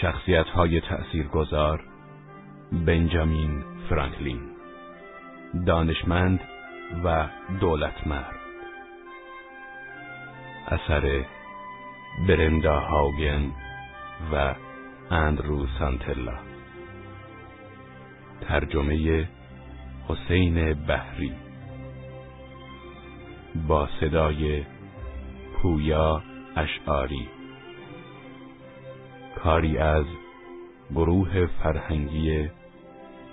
شخصیت های تأثیر گذار بنجامین فرانکلین دانشمند و دولتمرد. اثر برندا هاگن و اندرو سانتلا. ترجمه حسین بحری. با صدای پویا اشعاری. کاری از گروه فرهنگی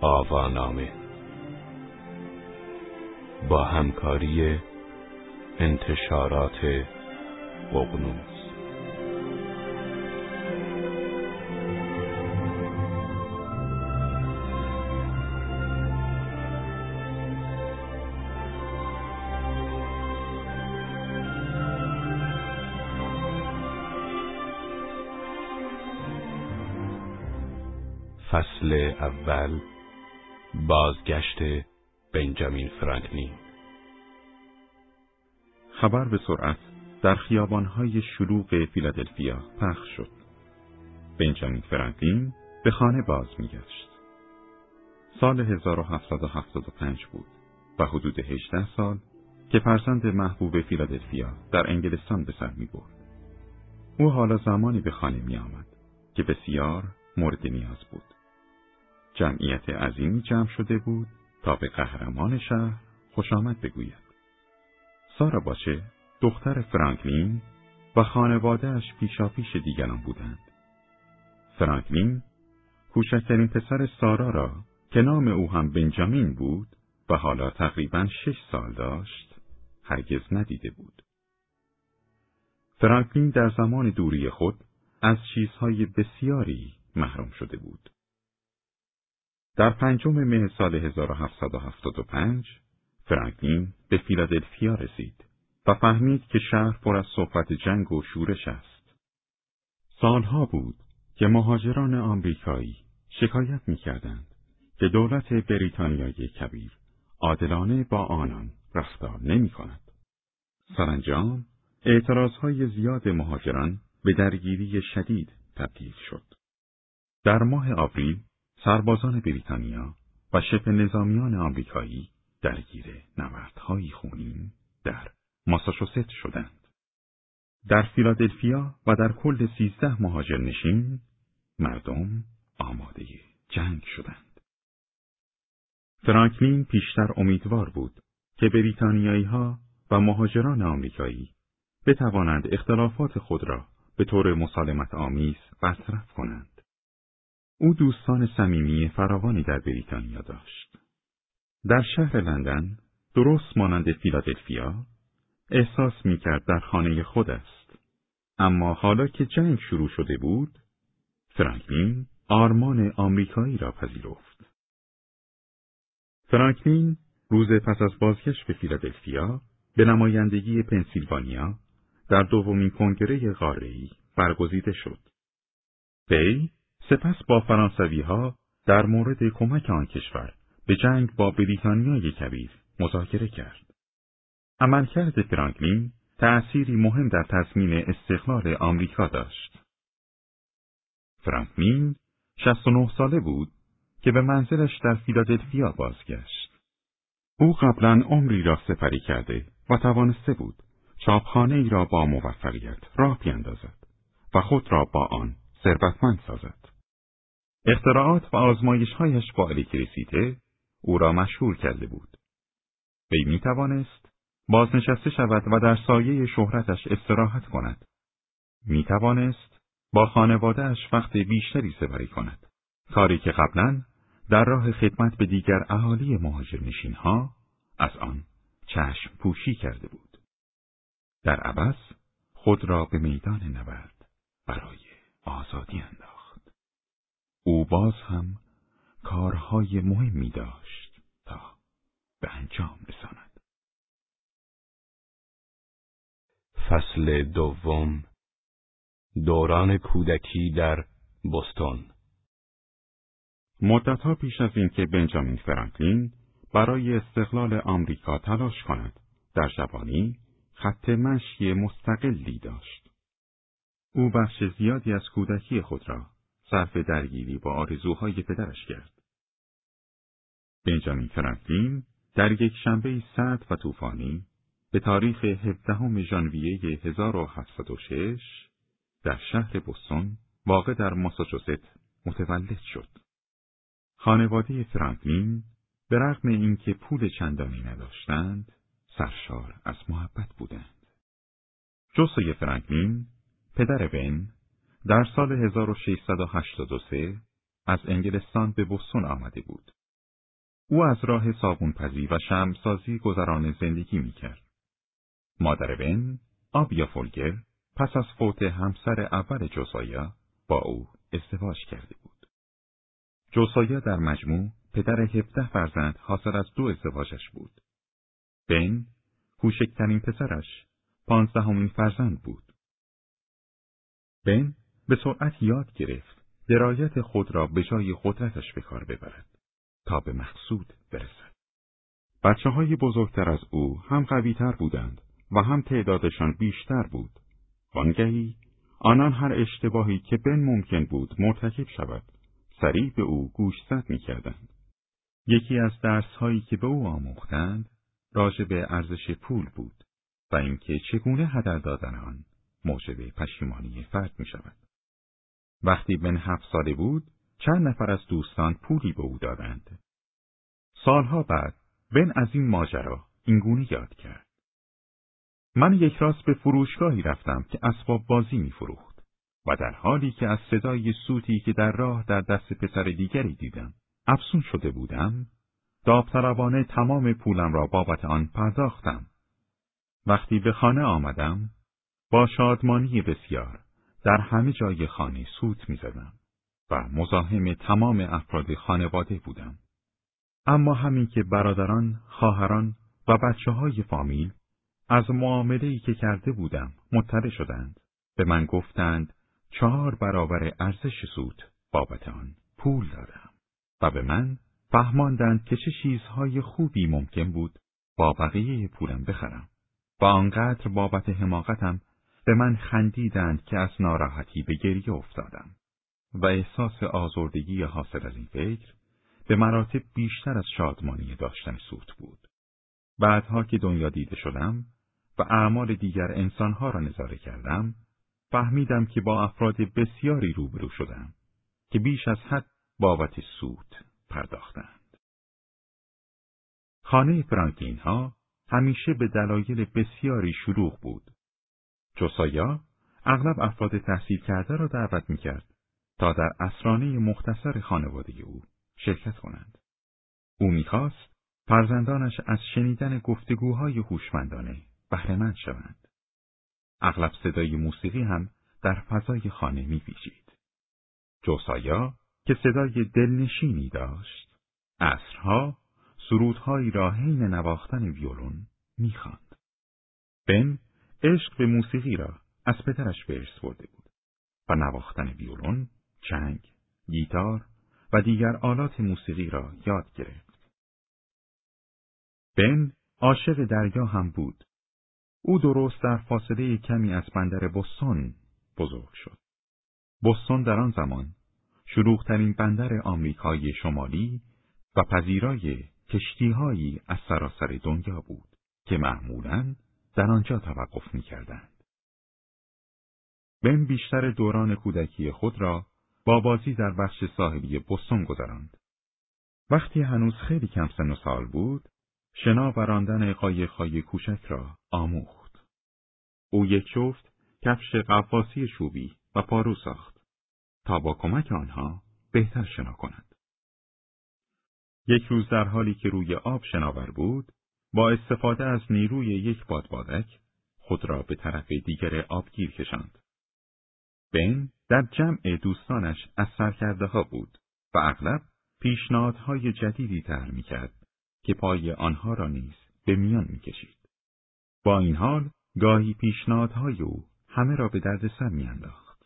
آوانامه با همکاری انتشارات ققنوس فصل اول بازگشت بنجامین فرانکلین خبر به سرعت در خیابانهای شلوغ فیلادلفیا پخش شد. بنجامین فرانکلین به خانه باز میگشت. سال 1775 بود و حدود 18 سال که فرزند محبوب فیلادلفیا در انگلستان به سر می. او حالا زمانی به خانه می آمد که بسیار مورد نیاز بود. جمعیت عظیمی جمع شده بود تا به قهرمان شهر خوش آمد بگوید. سارا باشه دختر فرانکلین و خانوادهش پیشاپیش دیگران بودند. فرانکلین کوچکترین پسر سارا را که نام او هم بنجامین بود و حالا تقریبا شش سال داشت هرگز ندیده بود. فرانکلین در زمان دوری خود از چیزهای بسیاری محروم شده بود. در پنجم مه سال 1775 فرانکلین به فیلادلفیا رسید و فهمید که شهر پر از صحبت جنگ و شورش است. سالها بود که مهاجران آمریکایی شکایت می‌کردند که دولت بریتانیای کبیر عادلانه با آنان رفتار نمی کند. سرانجام اعتراضهای زیاد مهاجران به درگیری شدید تبدیل شد. در ماه آوریل سربازان بریتانیا و شبه نظامیان آمریکایی درگیر نبردهای خونین در ماساچوست شدند. در فیلادلفیا و در کل سیزده مهاجر نشین مردم آماده جنگ شدند. فرانکلین پیشتر امیدوار بود که بریتانیایی ها و مهاجران آمریکایی بتوانند اختلافات خود را به طور مسالمت آمیز برطرف کنند. او دوستان صمیمی فراوانی در بریتانیا داشت. در شهر لندن درست مانند فیلادلفیا احساس می کرد در خانه خود است. اما حالا که جنگ شروع شده بود، فرانکلین آرمان آمریکایی را پذیرفت. فرانکلین روز پس از بازگشت به فیلادلفیا به نمایندگی پنسیلوانیا در دومین کنگره قاره‌ای برگزیده شد. وی سپس با فرانسوی ها در مورد کمک آن کشور به جنگ با بریتانیای کبیر مذاکره کرد. عملکرد فرانکلین تأثیری مهم در تضمین استقلال آمریکا داشت. فرانکلین 69 ساله بود که به منزلش در فیلادلفیا بازگشت. او قبلا عمری را سپری کرده و توانسته بود چاپخانه ای را با موفقیت راه بیاندازد و خود را با آن ثروتمند سازد. اختراعات و آزمایشهایش با الکتریسیته او را مشهور کرده بود. وی می توانست بازنشسته شود و در سایه شهرتش استراحت کند. می توانست با خانوادهش وقت بیشتری سپری کند. کاری که قبلا در راه خدمت به دیگر اهالی مهاجر ها از آن چشم پوشی کرده بود. در عوض خود را به میدان نبرد برای آزادی انداخت. او باز هم کارهای مهمی داشت تا به انجام رساند. فصل دوم دوران کودکی در بوستون مدتها پیش از اینکه بنجامین فرانکلین برای استقلال آمریکا تلاش کند در جوانی خط مشی مستقلی داشت او بخش زیادی از کودکی خود را صرف درگیری با آرزوهای پدرش کرد. بنجامین فرانکلین در یک شنبه سرد و طوفانی به تاریخ 17 ژانویه 1706 در شهر بوستون واقع در ماساچوست متولد شد. خانواده فرانکلین به رغم اینکه پول چندانی نداشتند، سرشار از محبت بودند. جوسوی فرانکلین، پدر بن، در سال 1683 از انگلستان به بوستون آمده بود. او از راه صابونپزی و شمسازی گذران زندگی می‌کرد. مادر بن، آبیا فولگر، پس از فوت همسر اول جوسایا با او ازدواج کرده بود. جوسایا در مجموع پدر هفته فرزند حاصل از دو ازدواجش بود. بن، کوچکترین پسرش، پانزدهمین فرزند بود. بن به سرعت یاد گرفت درایت خود را به جای قدرتش به کار ببرد تا به مقصود برسد. بچه های بزرگتر از او هم قویتر بودند و هم تعدادشان بیشتر بود. وانگهی آنان هر اشتباهی که بن ممکن بود مرتکب شود سریع به او گوشزد می‌کردند. یکی از درسهایی که به او آموختند راجع به ارزش پول بود و اینکه چگونه هدر دادن آن موجب پشیمانی فرد می شود. وقتی بن هفت ساله بود چند نفر از دوستان پولی به او دادند. سالها بعد بن از این ماجرا اینگونه یاد کرد. من یک راست به فروشگاهی رفتم که اسباب بازی می فروخت و در حالی که از صدای سوتی که در راه در دست پسر دیگری دیدم افسون شده بودم داوطلبانه تمام پولم را بابت آن پرداختم. وقتی به خانه آمدم با شادمانی بسیار در همه جای خانه سوت می‌زدم و مزاحم تمام افراد خانواده بودم. اما همین که برادران، خواهران و بچه های فامیل از معامله که کرده بودم مطلع شدند. به من گفتند چهار برابر ارزش سود بابت آن پول دادم و به من فهماندند که چه چیزهای خوبی ممکن بود با بقیه پولم بخرم و آنقدر بابت حماقتم به من خندیدند که از ناراحتی به گریه افتادم و احساس آزردگی حاصل از این فکر به مراتب بیشتر از شادمانی داشتن سوت بود. بعدها که دنیا دیده شدم و اعمال دیگر انسانها را نظاره کردم، فهمیدم که با افراد بسیاری روبرو شدم که بیش از حد بابت سود پرداختند. خانه فرانکلین ها همیشه به دلایل بسیاری شلوغ بود. جوسایا اغلب افراد تحصیل کرده را دعوت می‌کرد تا در اسرانه مختصر خانواده او شرکت کنند. او می‌خواست فرزندانش از شنیدن گفتگوهای هوشمندانه بهرهمند شوند. اغلب صدای موسیقی هم در فضای خانه میپیچید. جوسایا که صدای دلنشینی داشت، عصرها سرودهایی را حین نواختن ویولون می‌خواند. بن عشق به موسیقی را از پدرش به ارث برده بود و نواختن ویولون، چنگ، گیتار و دیگر آلات موسیقی را یاد گرفت. بن عاشق دریا هم بود. او درست در فاصله کمی از بندر بستون بزرگ شد. بستون در آن زمان شلوغترین بندر آمریکای شمالی و پذیرای کشتیهایی از سراسر دنیا بود که معمولاً در آنجا توقف می کردند. بن بیشتر دوران کودکی خود را با بازی در بخش ساحلی بستون گذراند. وقتی هنوز خیلی کم سن و سال بود، شنا و راندن قایقهای کوچک را آموخت. او یک جفت کفش قفاسی چوبی و پارو ساخت تا با کمک آنها بهتر شنا کند. یک روز در حالی که روی آب شناور بود، با استفاده از نیروی یک بادبادک خود را به طرف دیگر آبگیر کشاند. بن در جمع دوستانش از سرکرده ها بود و اغلب پیشنهادهای جدیدی طرح می‌کرد که پای آنها را نیز به میان می‌کشید. با این حال گاهی پیشنهادهای او همه را به دردسر میانداخت.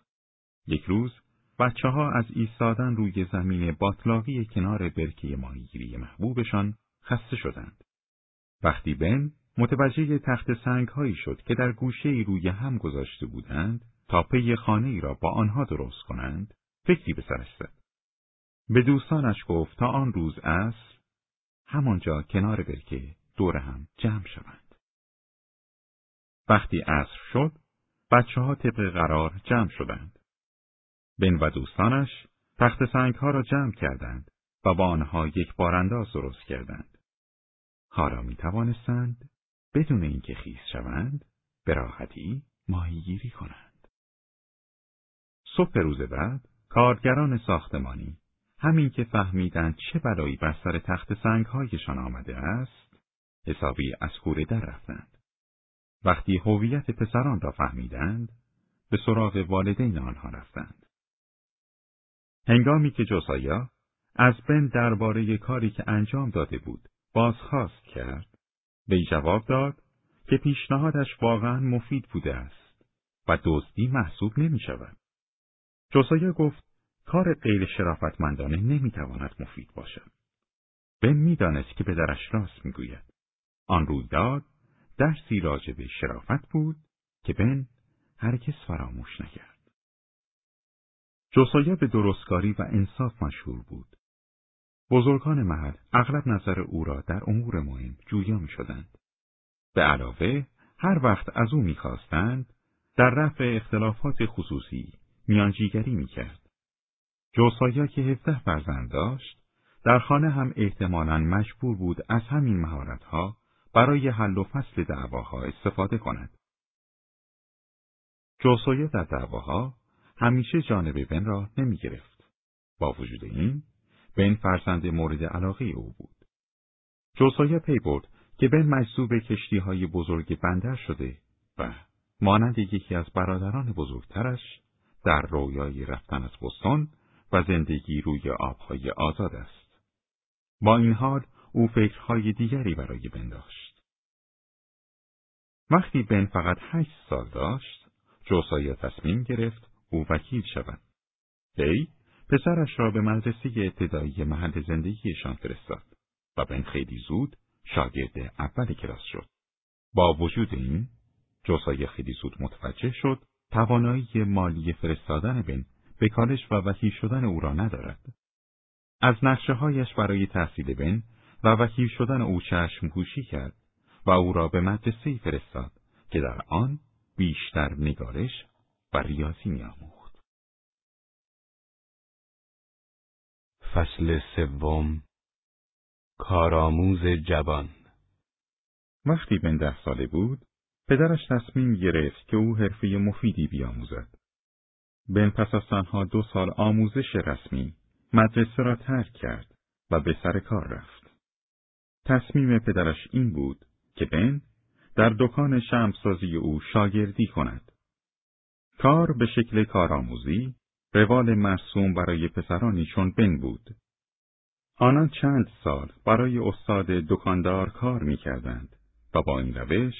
یک روز بچه ها از ایستادن روی زمین باطلاقی کنار برکه ماهیگیری محبوبشان خسته شدند. وقتی بن متوجه تخت سنگ هایی شد که در گوشه روی هم گذاشته بودند تا پی خانه ای را با آنها درست کنند، فکری به سرش زد. به دوستانش گفت تا آن روز عصر همانجا کنار برکه دور هم جمع شوند. وقتی عصر شد، بچه ها طبق قرار جمع شدند. بن و دوستانش تخت سنگ ها را جمع کردند و با آنها یک بارانداز درست کردند. حالا می توانستند بدون اینکه خیس شوند به راحتی ماهیگیری کنند. صبح روز بعد کارگران ساختمانی همین که فهمیدند چه بلایی بر سر تخت سنگهایشان آمده است حسابی از کوره در رفتند. وقتی هویت پسران را فهمیدند به سراغ والدین آنها رفتند. هنگامی که جوسایا از بن درباره کاری که انجام داده بود بازخواست کرد وی جواب داد که پیشنهادش واقعا مفید بوده است و دزدی محسوب نمی شود. جوسایا گفت کار غیر شرافتمندانه نمی تواند مفید باشد. بن می‌دانست که پدرش راست می‌گوید. آن رویداد درسی راجع به شرافت بود که بن هرگز فراموش نکرد. جوسایا به درستکاری و انصاف مشهور بود. بزرگان محل اغلب نظر او را در امور مهم جویا می شدند. به علاوه هر وقت از او می‌خواستند در رفع اختلافات خصوصی میانجیگری می‌کرد. جوسایا که هفته فرزند داشت در خانه هم احتمالا مجبور بود از همین مهارتها برای حل و فصل دعواها استفاده کند. جوسایا در دعواها همیشه جانب بن را نمی گرفت. با وجود این، بن فرزند مورد علاقه او بود. جوسایا پی برد که بن مجذوب کشتی های بزرگ بندر شده و مانند یکی از برادران بزرگترش در رویای رفتن از بستان و زندگی روی آبهای آزاد است. با این حال او فکرهای دیگری برای بن داشت. وقتی بن فقط هشت سال داشت، جوسایا تصمیم گرفت او وکیل شود. وی پسرش را به مدرسه ابتدایی محل زندگیشان فرستاد و بن خیلی زود شاگرد اول کلاس شد. با وجود این، جوسای خیلی زود متوجه شد توانایی مالی فرستادن بن به کالج و وکیل شدن او را ندارد. از نقشه هایش برای تحصیل بن و وکیل شدن او چشم پوشی کرد و او را به مدرسه فرستاد که در آن بیشتر نگارش و ریاضی میآموخت. فصل سوم کارآموز جوان وقتی بن ده ساله بود، پدرش تصمیم گرفت که او حرفه مفیدی بیاموزد. بن پس از تنها دو سال آموزش رسمی، مدرسه را ترک کرد و به سر کار رفت. تصمیم پدرش این بود که بن در دکان شمسازی او شاگردی کند. کار به شکل کارآموزی، روال مرسوم برای پسرانی چون بن بود. آنان چند سال برای استاد دکاندار کار می کردند و با این روش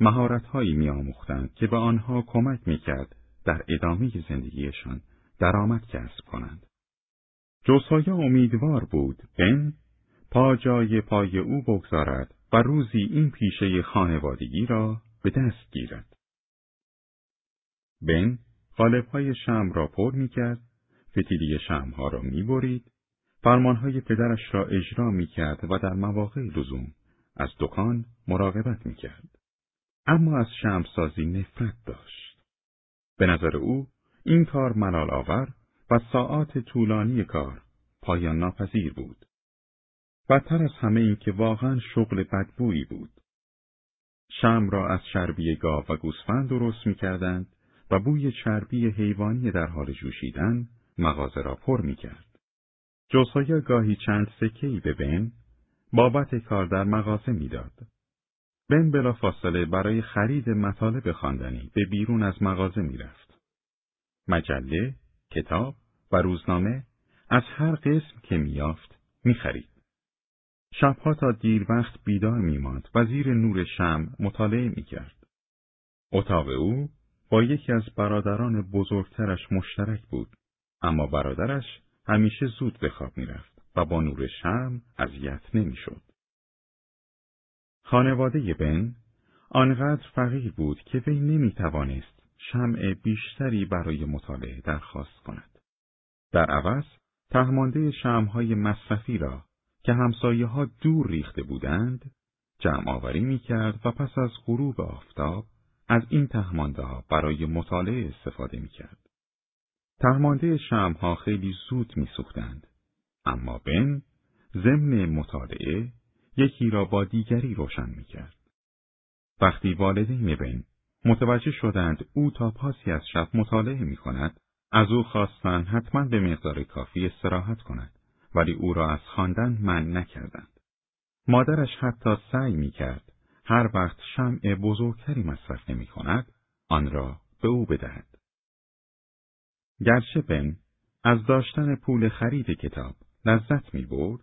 مهارتهایی می آموختند که به آنها کمک می کرد در ادامه زندگیشان درآمد کسب کنند. جوسایا امیدوار بود بن پا جای پای او بگذارد و روزی این پیشه خانوادگی را به دست گیرد. بن قالبهای شم را پر می کرد، فتیلی شمها را می برید فرمانهای پدرش را اجرا می کرد و در مواقع لزوم از دکان مراقبت می کرد. اما از شمسازی نفرت داشت. به نظر او این کار ملال آور و ساعات طولانی کار پایان ناپذیر بود. بدتر از همه این که واقعا شغل بدبویی بود. شم را از چربی گاو و گوسفند درست می کردند و بوی چربی حیوانی در حال جوشیدن مغازه را پر می کرد. جوسایا گاهی چند سکهی به بن بابت کار در مغازه می‌داد. بن بلا فاصله برای خرید مطالب خواندنی به بیرون از مغازه می‌رفت. مجله، کتاب و روزنامه از هر قسم که میافت می‌خرید. شبها تا دیر وقت بیدار میماند و زیر نور شم مطالعه می‌کرد. اتاق او با یکی از برادران بزرگترش مشترک بود، اما برادرش همیشه زود به خواب می‌رفت و با نور شم اذیت نمی‌شد. خانواده بن آنقدر فقیر بود که وی نمی توانست شمع بیشتری برای مطالعه درخواست کند. در عوض تهمانده شمهای مصرفی را که همسایه ها دور ریخته بودند جمع آوری می کرد و پس از غروب آفتاب از این تهمانده ها برای مطالعه استفاده می کرد. تهمانده شمها خیلی زود می سوختند. اما بن ضمن مطالعه یکی را با دیگری روشن می کرد. وقتی والدین بن متوجه شدند او تا پاسی از شب مطالعه می کند، از او خواستند حتما به مقدار کافی استراحت کند، ولی او را از خواندن من نکردند. مادرش حتی سعی می کرد هر وقت شمع بزرگتری مصرف نمی کند، آن را به او بدهد. گرچه بن از داشتن پول خرید کتاب لذت می برد،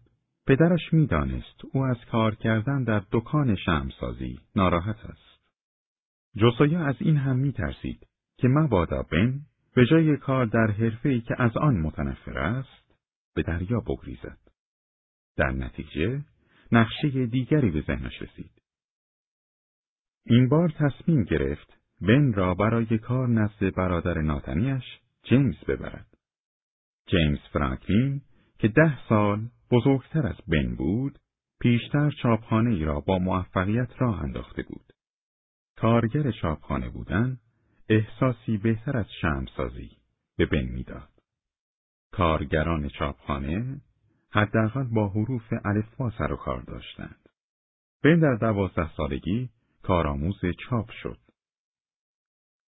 پدرش می دانست او از کار کردن در دکان شمسازی ناراحت است. جوسویا از این هم می ترسید که مبادا بن به جای کار در حرفه‌ای که از آن متنفر است به دریا بگریزد. در نتیجه نقشه دیگری به ذهنش رسید. این بار تصمیم گرفت بن را برای کار نزد برادر ناتنیش جیمز ببرد. جیمز فرانکلین که ده سال بزرگتر از بن بود، پیشتر چاپخانه ای را با موفقیت راه انداخته بود. کارگر چاپخانه بودن احساسی بهتر از شمسازی به بن می‌داد. کارگران چاپخانه حداقل با حروف الفبا سر و کار داشتند. بن در دوازده سالگی کارآموز چاپ شد.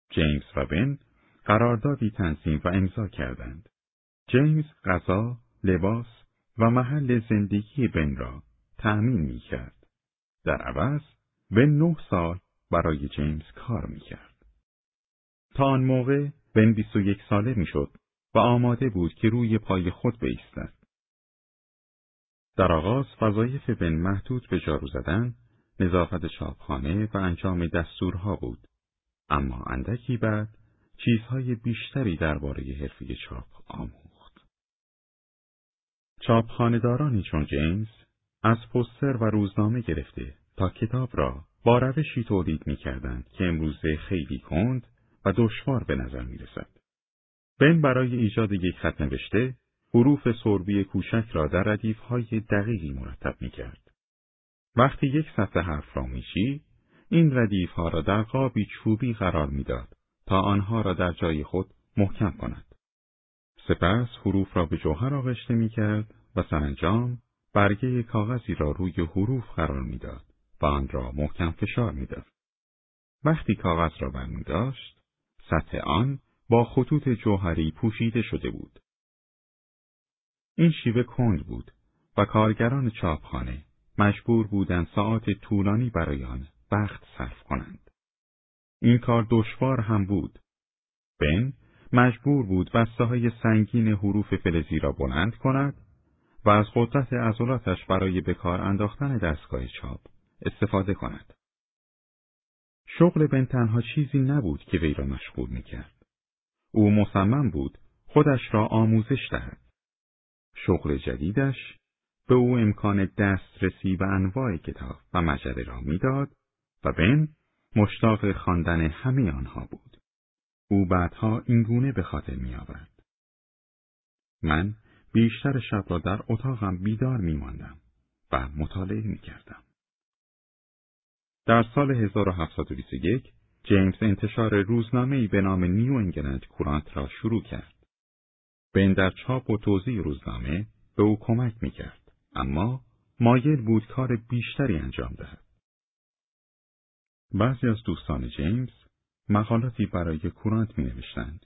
جیمز و بن قراردادی تنظیم و امضا کردند. جیمز غذا، لباس و محل زندگی بن را تأمین می کرد. در عوض بن نه سال برای جیمز کار می کرد. تا آن موقع بن بیست و یک ساله می شد و آماده بود که روی پای خود بایستد. در آغاز وظایف بن محدود به جارو زدن نظافت چاپخانه و انجام دستورها بود. اما اندکی بعد چیزهای بیشتری درباره حرفه چاپ آموخت. چاپخانهدارانی چون جیمز از پستر و روزنامه گرفته تا کتاب را با روشی تولید می کردند که امروزه خیلی کند و دشوار به نظر می رسد. بن برای ایجاد یک خط نوشته حروف سربی کوچک را در ردیفهای دقیقی مرتب می کرد. وقتی یک سطح حرف را میشی، این ردیف ها را در قابی چوبی قرار می‌داد تا آنها را در جای خود محکم کند. سپس حروف را به جوهر آغشته می کرد و سرانجام برگه کاغذی را روی حروف قرار می‌داد و آن را محکم فشار می‌داد. وقتی کاغذ را برمی داشت، سطح آن با خطوط جوهری پوشیده شده بود. این شیوه کند بود و کارگران چاپخانه مجبور بودند ساعت طولانی برای آن وقت صرف کنند. این کار دشوار هم بود. بن مجبور بود بسته های سنگین حروف فلزی را بلند کند و از قدرت عضلاتش برای به انداختن دستگاه چاپ استفاده کند. شغل بن تنها چیزی نبود که وی را مشغول می‌کرد. او مصمم بود خودش را آموزش دهد. شغل جدیدش به او امکان دسترسی به انواع کتاب و مجله را می‌داد و بن مشتاق خواندن همه آنها بود. او بعدها اینگونه به خاطر می آورد. من بیشتر شب را در اتاقم بیدار می ماندم و مطالعه می کردم. در سال 1721 جیمز انتشار روزنامه‌ای به نام نیو انگلند کورانت را شروع کرد. بن در چاپ و توضیح روزنامه به او کمک می کرد. اما مایل بود کار بیشتری انجام دهد. بعضی از دوستان جیمز مقالاتی برای کورانت می نوشتند.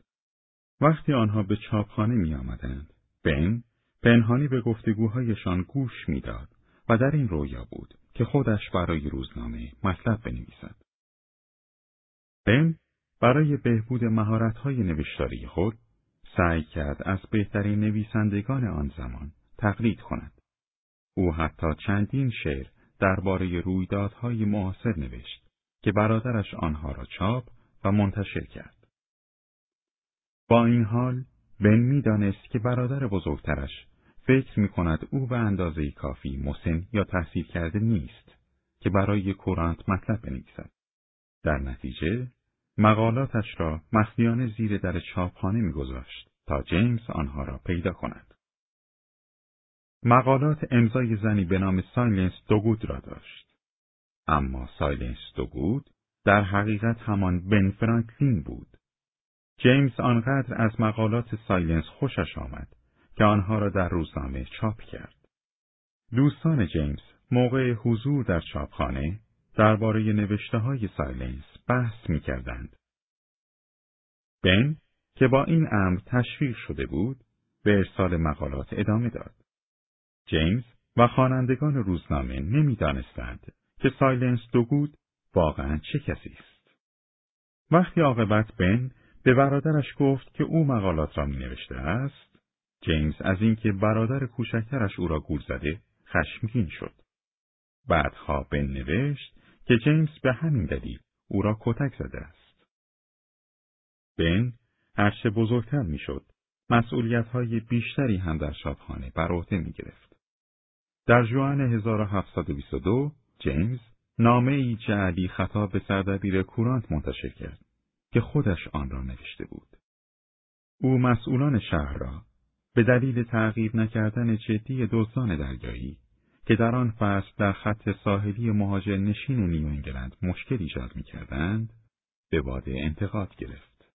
وقتی آنها به چاپخانه می آمدند، بن پنهانی به گفتگوهایشان گوش می‌داد و در این رویا بود که خودش برای روزنامه مطلب بنویسد. بن برای بهبود مهارت‌های نوشتاری خود سعی کرد از بهترین نویسندگان آن زمان تقلید کند. او حتی چندین شعر درباره رویدادهای معاصر نوشت که برادرش آنها را چاپ و منتشر کرد. با این حال بن می‌دانست که برادر بزرگترش فکر می کند او به اندازه کافی مسن یا تحصیل کرده نیست که برای کورانت مطلب بنویسد. در نتیجه مقالاتش را مخفیانه زیر در چاپخانه میگذاشت تا جیمز آنها را پیدا کند. مقالات امضای زنی به نام سایلنس دوگود را داشت. اما سایلنس دوگود در حقیقت همان بن فرانکلین بود. جیمز آنقدر از مقالات سایلنس خوشش آمد که آنها را در روزنامه چاپ کرد. دوستان جیمز موقع حضور در چاپخانه درباره نوشته های سایلنس بحث می کردند. بن که با این امر تشویق شده بود به ارسال مقالات ادامه داد. جیمز و خوانندگان روزنامه نمی‌دانستند که سایلنس دوگود واقعا چه کسی است. وقتی عاقبت بن به برادرش گفت که او مقالات را می نوشته است، جیمز از اینکه برادر کوچکترش او را گول زده خشمگین شد. بعدها بن نوشت که جیمز به همین دلیل او را کتک زده است. بن هرچه بزرگتر می‌شد، مسئولیت های بیشتری هم در شابخانه بر عهده می گرفت. در جوان 1722 جیمز نامه ای جعلی خطاب به سردبیر کورانت منتشر کرد که خودش آن را نوشته بود. او مسئولان شهر را به دلیل تغییر نکردن جدی دزدان دریایی که در آن فصل در خط ساحلی مهاجر نشین نیو انگلند مشکل ایجاد می‌کردند به واده انتقاد گرفت.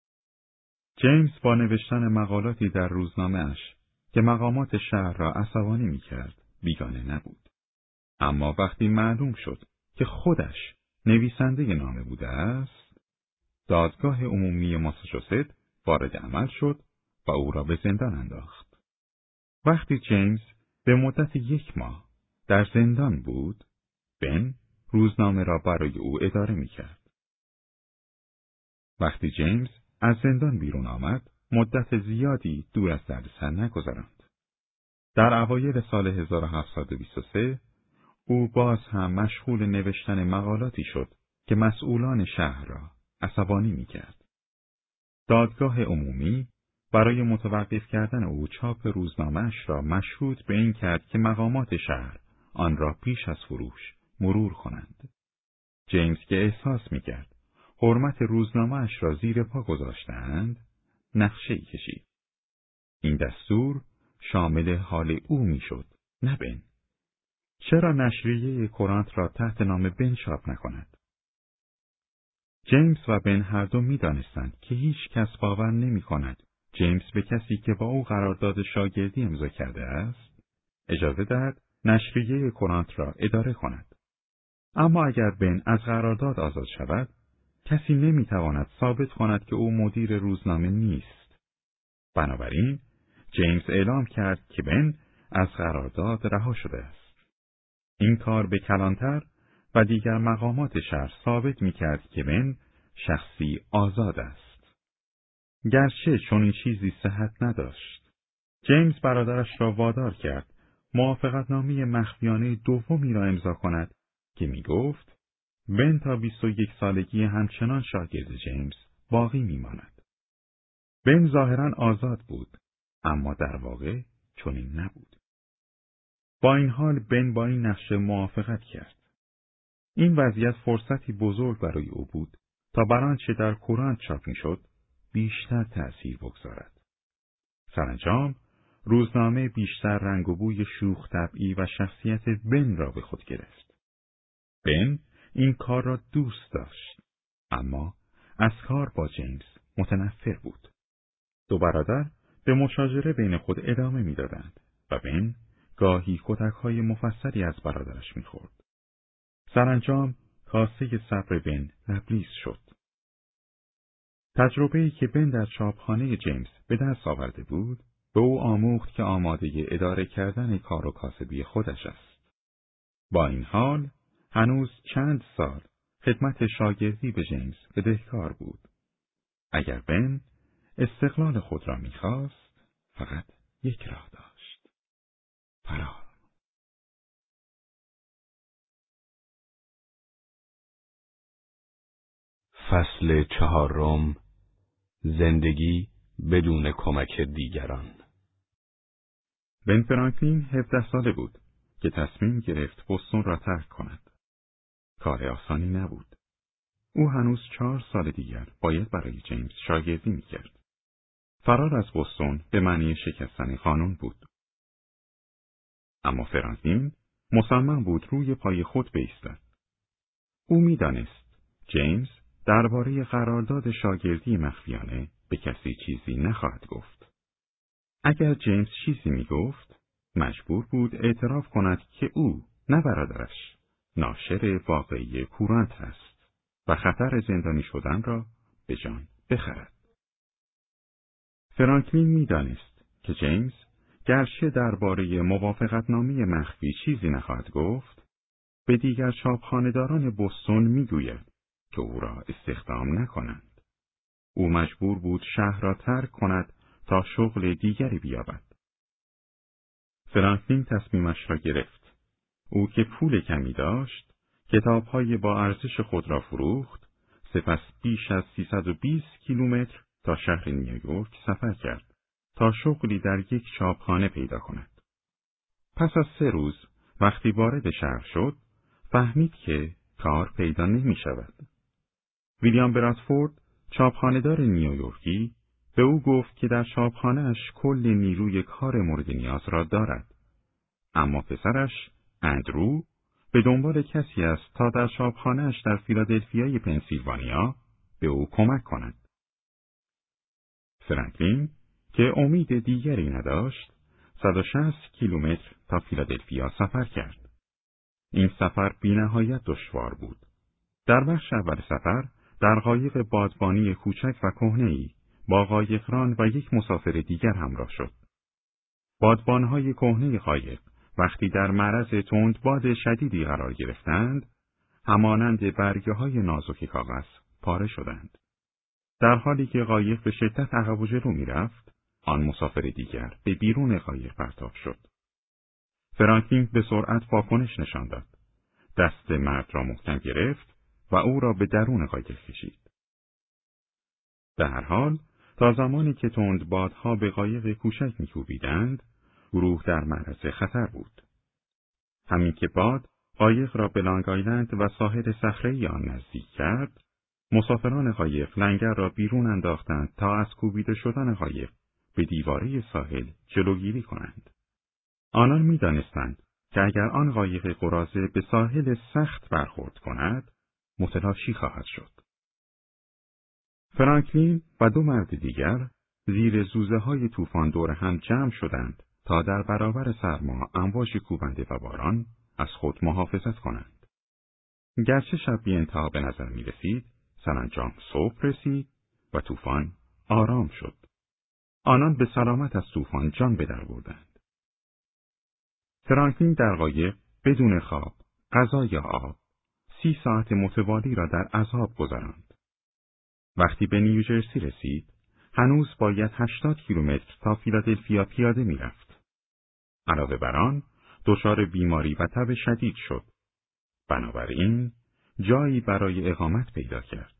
جیمز با نوشتن مقالاتی در روزنامهاش که مقامات شهر را عصبانی می‌کرد بیگانه نبود. اما وقتی معلوم شد که خودش نویسنده نامه بوده است، دادگاه عمومی ماساچوست وارد عمل شد و او را به زندان انداخت. وقتی جیمز به مدت یک ماه در زندان بود، بن روزنامه را برای او اداره می کرد. وقتی جیمز از زندان بیرون آمد، مدت زیادی دور از دردسر نگذراند. در اوایل سال 1723 او باز هم مشغول نوشتن مقالاتی شد که مسئولان شهر را عصبانی می کرد. دادگاه عمومی برای متوقف کردن او چاپ روزنامهش را مشهود به این کرد که مقامات شهر آن را پیش از فروش مرور کنند. جیمز که احساس می کرد حرمت روزنامهش را زیر پا گذاشتند، نقشه کشید. این دستور شامل حال او می‌شد، نه بن. چرا نشریه کرانت را تحت نام بن چاپ نکند؟ جیمز و بن هر دو می دانستند که هیچ کس باور نمی کند جیمز به کسی که با او قرارداد شاگردی امضا کرده است اجازه دهد نشریه کرانت را اداره کند. اما اگر بن از قرارداد آزاد شود کسی نمی‌تواند ثابت کند که او مدیر روزنامه نیست. بنابراین جیمز اعلام کرد که بن از قرارداد رها شده است. این کار به کلانتر و دیگر مقامات شهر ثابت می کرد که بن شخصی آزاد است. گرچه چون این چیزی صحت نداشت. جیمز برادرش را وادار کرد موافقتنامه مخفیانه دومی را امضا کند که می گفت بن تا بیست و یک سالگی همچنان شاگرد جیمز باقی می ماند. بن ظاهرا آزاد بود اما در واقع چنین نبود. با این حال بن با این نقشه موافقت کرد. این وضعیت فرصتی بزرگ برای او بود تا بر آنچه در کورانت چاپ شد بیشتر تأثیر بگذارد. سرانجام روزنامه بیشتر رنگ و بوی شوخ طبعی و شخصیت بن را به خود گرفت. بن این کار را دوست داشت، اما از کار با جیمز متنفر بود. دو برادر به مشاجره بین خود ادامه می‌دادند و بن گاهی کتک های مفصلی از برادرش می‌خورد. سرانجام کاسه صبر بن لبریز شد. تجربه که بن در چاپخانه جیمز به دست آورده بود، به او آموخت که آماده اداره کردن کار و کاسبی خودش است. با این حال هنوز چند سال خدمت شاگردی به جیمز بدهکار بود. اگر بن استقلال خود را می‌خواست فقط یک راه داشت. فرار. فصل چهارم زندگی بدون کمک دیگران بن فرانکلین هفده ساله بود که تصمیم گرفت بستون را ترک کند. کار آسانی نبود. او هنوز چهار سال دیگر باید برای جیمز شاگردی می‌کرد. فرار از بستون به معنی شکستن قانون بود. اما فرانکلین مصمم بود روی پای خود بیستد. او می‌دانست جیمز درباره قرارداد شاگردی مخفیانه به کسی چیزی نخواهد گفت. اگر جیمز چیزی می گفت، مجبور بود اعتراف کند که او، نه برادرش، ناشر واقعی کورانت است و خطر زندانی شدن را به جان بخرد. فرانکلین می‌دانست که جیمز گرچه درباره موافقتنامه مخفی چیزی نخواهد گفت، به دیگر چاپخانهداران بستون می‌گوید که او را استخدام نکنند. او مجبور بود شهر را ترک کند تا شغل دیگری بیابد. فرانکلین تصمیمش را گرفت. او که پول کمی داشت، کتابهای با ارزش خود را فروخت، سپس بیش از 320 کیلومتر تا شهر نیویورک سفر کرد تا شغلی در یک چاپخانه پیدا کند. پس از سه روز وقتی وارد شهر شد، فهمید که کار پیدا نمی شود. ویلیام برادفورد چاپخانهدار نیویورکی به او گفت که در چاپخانهاش کل نیروی کار مورد نیاز را دارد. اما پسرش، اندرو، به دنبال کسی است تا در چاپخانهاش در فیلادلفیای پنسیلوانیا به او کمک کند. فرانکلین که امید دیگری نداشت، 160 کیلومتر تا فیلادلفیا سفر کرد. این سفر بینهایت دشوار بود. در بخش اول سفر در قایق بادبانی کوچک و کهنهای با قایقران و یک مسافر دیگر همراه شد. بادبانهای کهنه قایق وقتی در معرض باد شدیدی قرار گرفتند، همانند برگه های نازک کاغذ پاره شدند. در حالی که قایق به شدت عقب و جلو می‌رفت، آن مسافر دیگر به بیرون قایق پرتاب شد. فرانکلین به سرعت واکنش نشان داد. دست مرد را محکم گرفت و او را به درون قایق کشید. در هر حال تا زمانی که تند بادها به قایق کوچک میکوبیدند گروه در معرض خطر بود همین که باد قایق را به لانگ و ساحل صخره‌ای آن نزدیک کرد مسافران قایق لنگر را بیرون انداختند تا از کوبیده شدن قایق به دیواره ساحل جلوگیری کنند آنان می‌دانستند که اگر آن قایق قرازه به ساحل سخت برخورد کند متلاشی خواهد شد فرانکلین و دو مرد دیگر زیر زوزه های طوفان دور هم جمع شدند تا در برابر سرما امواج کوبنده و باران از خود محافظت کنند. گرچه شب بی انتها به نظر می رسید، سرانجام صبح رسید و طوفان آرام شد. آنان به سلامت از طوفان جان به در بردند. فرانکلین در قایق بدون خواب، غذا یا آب، سی ساعت متوالی را در عذاب گذراند. وقتی به نیوجرسی رسید، هنوز باید هشتاد کیلومتر تا فیلادلفیا پیاده می‌رفت. علاوه بر آن، دچار بیماری و تب شدید شد. بنابراین جایی برای اقامت پیدا کرد.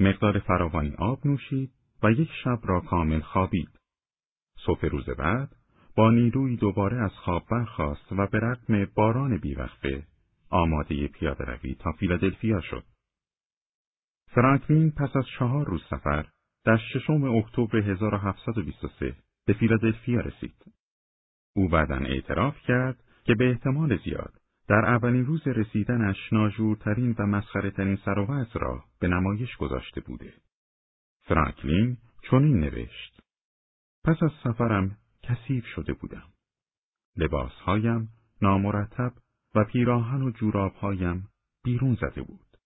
مقدار فراوانی آب نوشید و یک شب را کامل خوابید. صبح روز بعد با نیروی دوباره از خواب برخاست و به رقم باران بیوقفه آماده پیاده روی تا فیلادلفیا شد. فرانکلین پس از چهار روز سفر در ششم اکتبر 1723 به فیلادلفیا رسید. او بعدا اعتراف کرد که به احتمال زیاد در اولین روز رسیدنش ناجورترین و مسخره ترین سروت را به نمایش گذاشته بوده. فرانکلین چنین نوشت. پس از سفرم کثیف شده بودم. لباسهایم نامرتب و پیراهن و جورابهایم بیرون زده بود.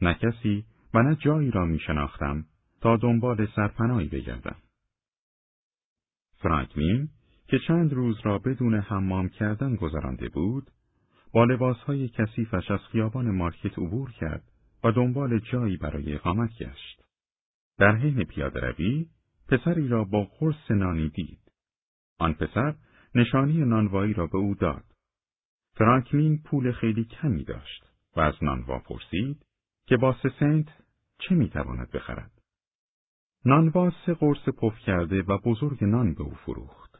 نه کسی و نه جایی را می شناختم تا دنبال سرپناهی بگردم. فرانکلین که چند روز را بدون حمام کردن گذرانده بود، با لباسهای کثیفش از خیابان مارکت عبور کرد و دنبال جایی برای اقامت گشت. در حین پیاده روی، پسری را با قرص نانی دید. آن پسر نشانی نانوایی را به او داد. فرانکلین پول خیلی کمی داشت و از نانوا پرسید که با سه سنت چه می‌تواند بخرد؟ نانوا سه قرص پف کرده و بزرگ نان به او فروخت.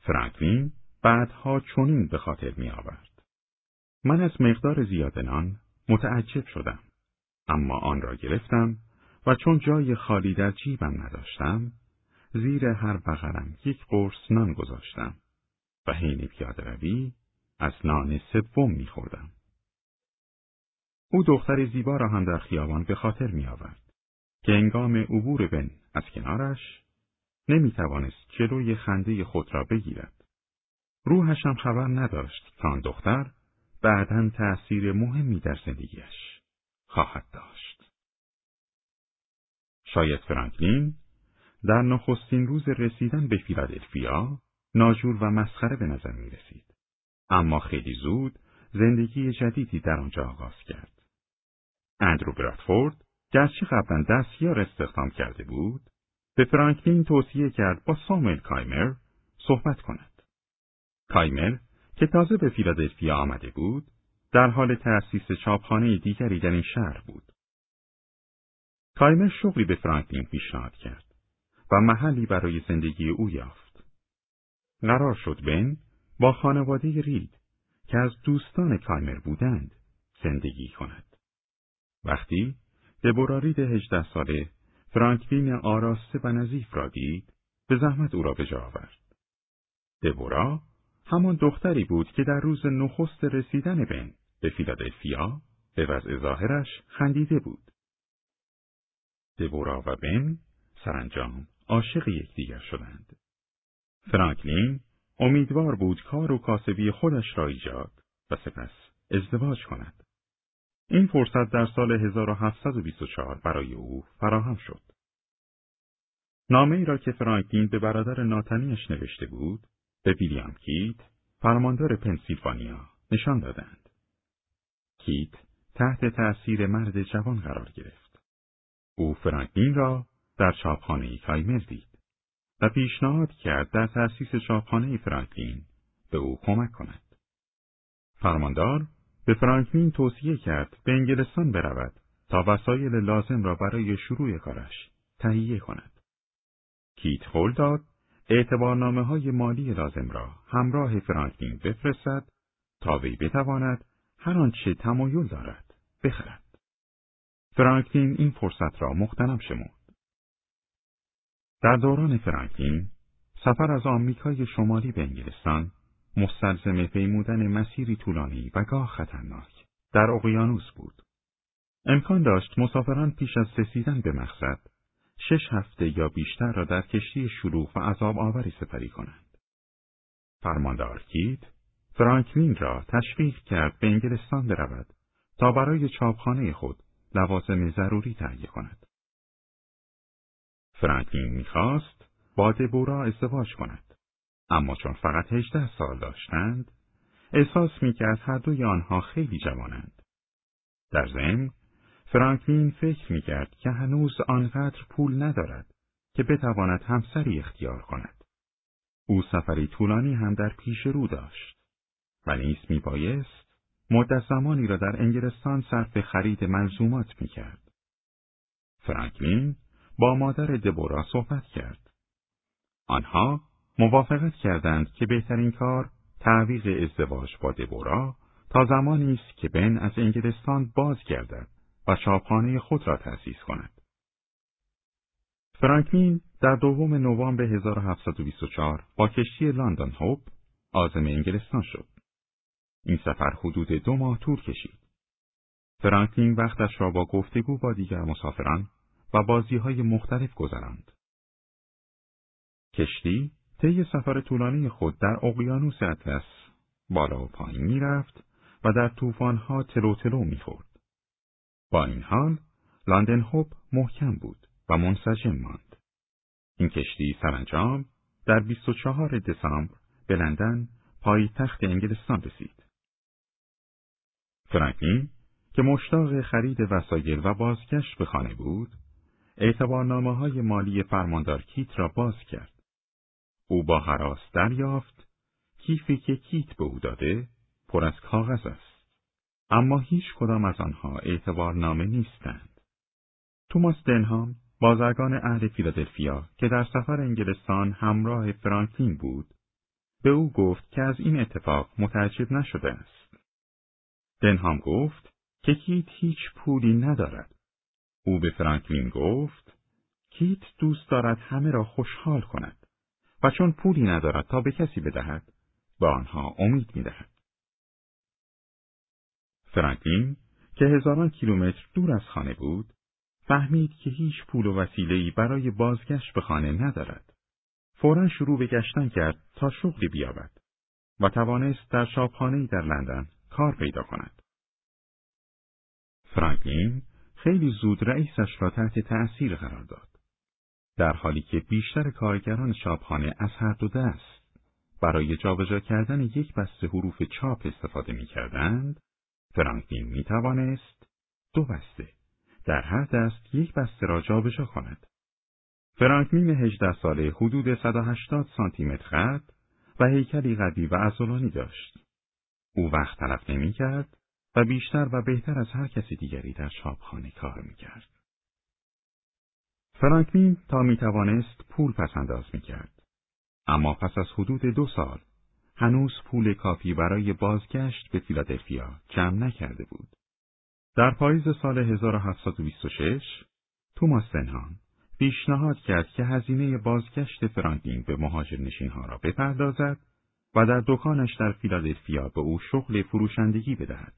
فرانکلین بعدها چنین به خاطر می آورد. من از مقدار زیاد نان متعجب شدم. اما آن را گرفتم و چون جای خالی در جیبم نداشتم، زیر هر بغلم یک قرص نان گذاشتم و حین پیاده روی از نان سوم میخوردم. او دختر زیبا را هم در خیابان به خاطر می آورد که انگام عبور بن از کنارش نمی توانست جلوی خنده خود را بگیرد. روحش هم خبر نداشت آن دختر بعدا تأثیر مهمی در زندگیش خواهد داشت. شاید فرانکلین در نخستین روز رسیدن به فیلادلفیا ناجور و مسخره به نظر می رسید. اما خیلی زود زندگی جدیدی در آنجا آغاز کرد. اندرو برادفورد گرچه قبلا دستیار استخدام کرده بود، به فرانکلین توصیه کرد با ساموئل کایمر صحبت کند. کایمر که تازه به فیلادلفیا آمده بود، در حال تأسیس چاپخانه دیگری در این شهر بود. کایمر شغلی به فرانکلین پیشنهاد کرد و محلی برای زندگی او یافت. قرار شد بن با خانواده رید که از دوستان کایمر بودند زندگی کند. وقتی دبورا رید هجده ساله فرانکلین آراسته و نظیف را دید به زحمت او را به جا آورد. دبورا همان دختری بود که در روز نخست رسیدن بن به فیلادلفیا به وضع ظاهرش خندیده بود. دبورا و بن سرانجام عاشق یکدیگر شدند. فرانکلین امیدوار بود کار و کاسبی خودش را ایجاد و سپس ازدواج کند. این فرصت در سال 1724 برای او فراهم شد. نامه ای را که فرانکلین به برادر ناتنیش نوشته بود، به ویلیام کیت، فرماندار پنسیلوانیا، نشان دادند. کیت تحت تأثیر مرد جوان قرار گرفت. او فرانکلین را در چاپخانه کایمر دید و پیشنهاد کرد در تأسیس چاپخانه فرانکلین به او کمک کند. فرماندار به فرانکلین توصیه کرد به انگلستان برود تا وسایل لازم را برای شروع کارش تهیه کند. کیت خول داد اعتبارنامه های مالی لازم را همراه فرانکلین بفرستد تا وی بتواند هر آنچه تمایل دارد بخرد. فرانکلین این فرصت را مختنم شمود. در دوران فرانکلین سفر از آمریکای شمالی به انگلستان مستلزم پیمودن مسیری طولانی و گاه خطرناک در اقیانوس بود. امکان داشت مسافران پیش از رسیدن به مقصد شش هفته یا بیشتر را در کشتی شلوغ و عذاب آوری سپری کنند. فرماندار کیت فرانکلین را تشویق کرد به انگلستان برود تا برای چاپخانه خود لوازم ضروری تهیه کند. فرانکلین می‌خواست با دبورا ازدواج کند. اما چون فقط هجده سال داشتند، احساس می که هر دوی آنها خیلی جوانند. در ضمن فرانکلین فکر می کرد که هنوز آنقدر پول ندارد که بتواند همسری اختیار کند. او سفری طولانی هم در پیش رو داشت و نیز می بایست مدت زمانی را در انگلستان صرف خرید ملزومات می کرد. فرانکلین با مادر دبورا صحبت کرد. آنها موافقت کردند که بهترین کار تعویق ازدواج با دبورا تا زمانی است که بن از انگلستان باز گردد و چاپخانه خود را تأسیس کند. فرانکلین در دوم نوامبر 1724 با کشتی لندن هوپ آزم انگلستان شد. این سفر حدود دو ماه طول کشید. فرانکلین وقتش را با گفتگو با دیگر مسافران و بازی های مختلف گذراند. کشتی طی سفر طولانی خود در اقیانوس اطلس بالا و پایین می‌رفت و در طوفانها تلو تلو می‌خورد. با این حال لندن هوب محکم بود و منسجم ماند. این کشتی سرانجام در 24 دسامبر به لندن پایتخت انگلستان رسید. فرانکلین که مشتاق خرید وسایل و بازگشت به خانه بود، اعتبارنامه های مالی فرماندار کیت را باز کرد. او با حراس دریافت کیفی که کیت به او داده پر از کاغذ است. اما هیچ کدام از آنها اعتبار نامه نیستند. توماس دنهام بازرگان اهل فیلادلفیا که در سفر انگلستان همراه فرانکلین بود به او گفت که از این اتفاق متعجب نشده است. دنهام گفت که کیت هیچ پولی ندارد. او به فرانکلین گفت کیت دوست دارد همه را خوشحال کند و چون پولی ندارد تا به کسی بدهد به آنها امید می‌دهد. فرانکلین که هزاران کیلومتر دور از خانه بود فهمید که هیچ پول و وسیله‌ای برای بازگشت به خانه ندارد. فورا شروع به گشتن کرد تا شغلی بیابد و توانست در شاپخانه‌ای در لندن کار پیدا کند. فرانکلین خیلی زود رئیسش را تحت تأثیر قرار داد. در حالی که بیشتر کارگران شاپخانه از هر دو دست برای جابجا کردن یک بسته حروف چاپ استفاده می کردند، فرانکلین می توانست دو بسته در هر دست یک بسته را جابجا کند. فرانکلین هجده ساله حدود 180 سانتی متر قد و هیکلی قوی و عضلانی داشت. او وقت تلف نمی کرد و بیشتر و بهتر از هر کسی دیگری در چاپخانه کار می کرد. فرانکلین تا می توانست پول پس انداز می کرد. اما پس از حدود دو سال هنوز پول کافی برای بازگشت به فیلادلفیا جمع نکرده بود. در پاییز سال 1726 توماس دنهام پیشنهاد کرد که هزینه بازگشت فرانکلین به مهاجرنشین ها را بپردازد و در دکانش در فیلادلفیا به او شغل فروشندگی بدهد.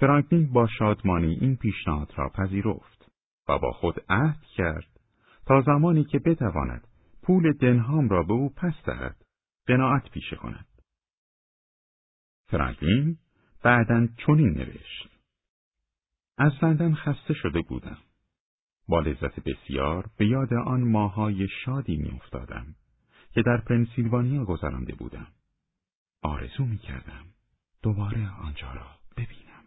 فرانکلین با شادمانی این پیشنهاد را پذیرفت و با خود عهد کرد تا زمانی که بتواند پول دنهام را به او پس دهد قناعت پیشه کند. فرانکلین بعدا چنین نوشت. از لندن خسته شده بودم. با لذت بسیار به یاد آن ماهای شادی میافتادم که در پنسیلوانیا گذرانده بودم. آرزو می کردم دوباره آنجا را ببینم.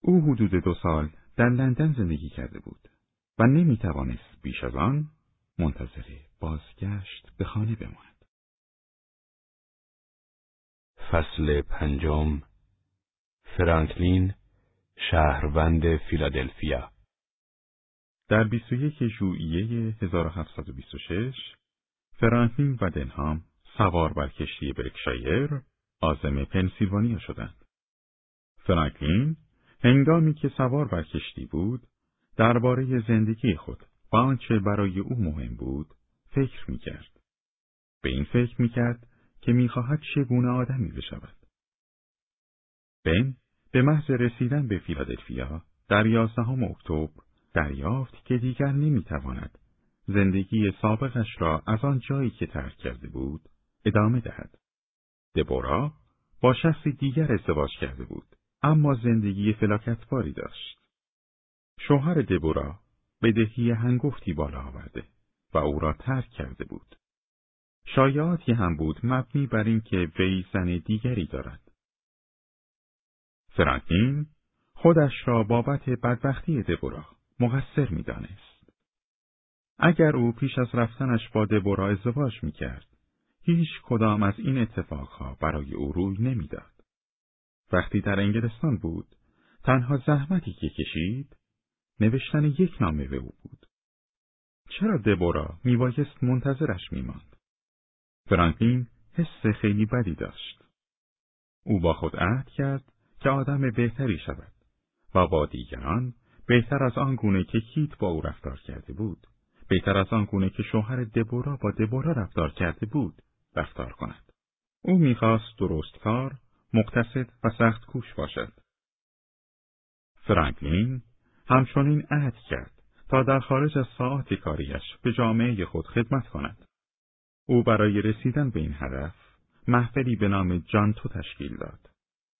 او حدود دو سال در لندن زندگی کرده بود و نمی توانست بیش از آن منتظر بازگشت به خانه بماند. فصل پنجم فرانکلین شهروند فیلادلفیا در 21 ژوئیه 1726 فرانکلین و دنهام سوار بر کشتی برکشایر آزم پنسیلوانیا شدند. فرانکلین هنگامی که سوار بر کشتی بود درباره زندگی خود و آنچه برای او مهم بود فکر می کرد. به این فکر می کرد که می خواهد چگونه آدمی بشود. بن به محض رسیدن به فیلادلفیا در یازدهم اکتبر دریافت که دیگر نمی‌تواند زندگی سابقش را از آن جایی که ترک کرده بود ادامه دهد. دبورا با شخص دیگر ازدواج کرده بود اما زندگی فلاکتباری داشت. شوهر دبورا بدهی هنگفتی بالا آورده و او را ترک کرده بود. شایعاتی هم بود مبنی بر اینکه وی زن دیگری دارد. فرانکلین خودش را بابت بدبختی دبورا مقصر می‌دانست. اگر او پیش از رفتنش با دبورا ازدواج می‌کرد، هیچ کدام از این اتفاقها برای او روی نمی‌داد. وقتی در انگلستان بود، تنها زحمتی که کشید، نوشتن یک نامه به او بود. چرا دبورا میبایست منتظرش میماند؟ فرانکلین حس خیلی بدی داشت. او با خود عهد کرد که آدم بهتری شود و با دیگران بهتر از آن گونه که کیت با او رفتار کرده بود، بهتر از آن گونه که شوهر دبورا با دبورا رفتار کرده بود، رفتار کند. او می‌خواست درست کار، مقتصد و سخت کوش باشد. فرانکلین همچنین عهد کرد تا در خارج از ساعات کاریش به جامعه خود خدمت کند. او برای رسیدن به این هدف محفلی به نام جانتو تشکیل داد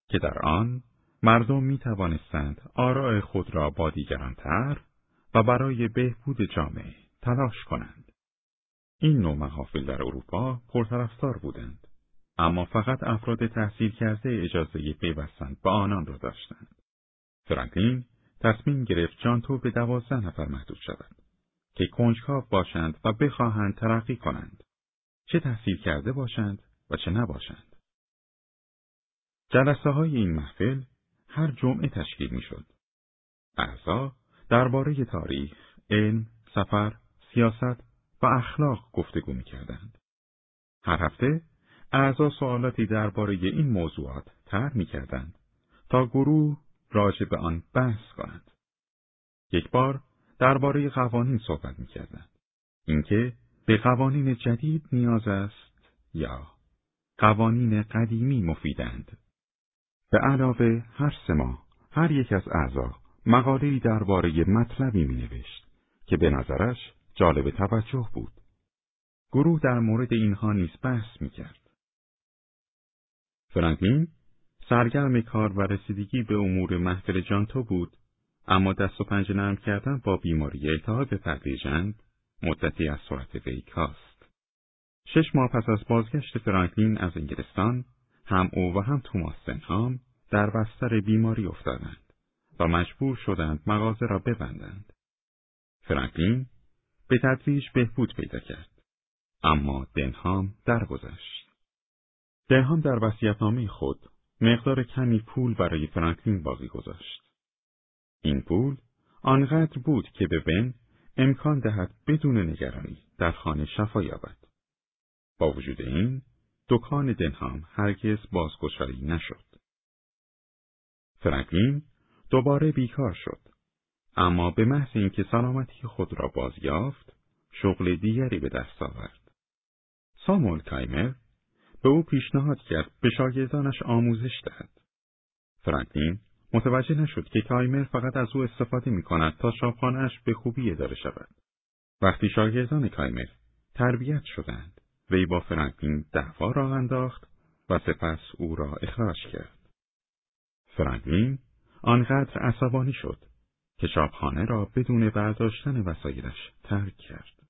که در آن مردم می توانستند آراء خود را با دیگران تر و برای بهبود جامعه تلاش کنند. این نوع محافل در اروپا پرطرفدار بودند، اما فقط افراد تحصیل کرده اجازه پیوستن به آنان را داشتند. فرانکلین تصمیم گرفت جانتو به دوازده نفر محدود شود که کنجکاو باشند و بخواهند ترقی کنند چه تحصیل کرده باشند و چه نباشند جلسه های این محفل هر جمعه تشکیل می‌شد. اعضا درباره تاریخ، علم، سفر، سیاست و اخلاق گفتگو می‌کردند. هر هفته اعضا سوالاتی درباره این موضوعات طرح می‌کردند تا گروه راجع به آن بحث کنند. یک بار درباره قوانین صحبت می‌کردند. اینکه به قوانین جدید نیاز است یا قوانین قدیمی مفیدند. به علاوه هر سه ماه هر یک از اعضا مقاله‌ای درباره مطلبی می نوشت که به نظرش جالب توجه بود. گروه در مورد اینها نیز بحث می کرد. فرانکلین سرگرم کار و رسیدگی به امور محفل جانتو بود اما دست و پنجه نرم کردن با بیماری التهاب جنب مدتی از سرعت وی کاست. شش ماه پس از بازگشت فرانکلین از انگلستان هم او و هم توماس سنهام در بستر بیماری افتادند و مجبور شدند مغازه را ببندند. فرانکلین به تدریج بهبود پیدا کرد. اما دنهام درگذشت. دنهام در وصیت‌نامه خود مقدار کمی پول برای فرانکلین باقی گذاشت. این پول آنقدر بود که به بن امکان دهد بدون نگرانی در خانه شفا یابد. با وجود این دکان دنهام هرگز بازگشایی نشد. فرانکلین دوباره بیکار شد. اما به محض اینکه سلامتی خود را بازیافت، شغل دیگری به دست آورد. سامول کایمر به او پیشنهاد کرد به شاگردانش آموزش دهد. فرانکلین متوجه نشد که کایمر فقط از او استفاده می کند تا شاپخانهاش به خوبی اداره شود. وقتی شاگردان کایمر تربیت شدند، وی با فرانکلین دعوا را انداخت و سپس او را اخراج کرد. فرانکلین آنقدر عصبانی شد که شاپخانه را بدون برداشتن وسایلش ترک کرد.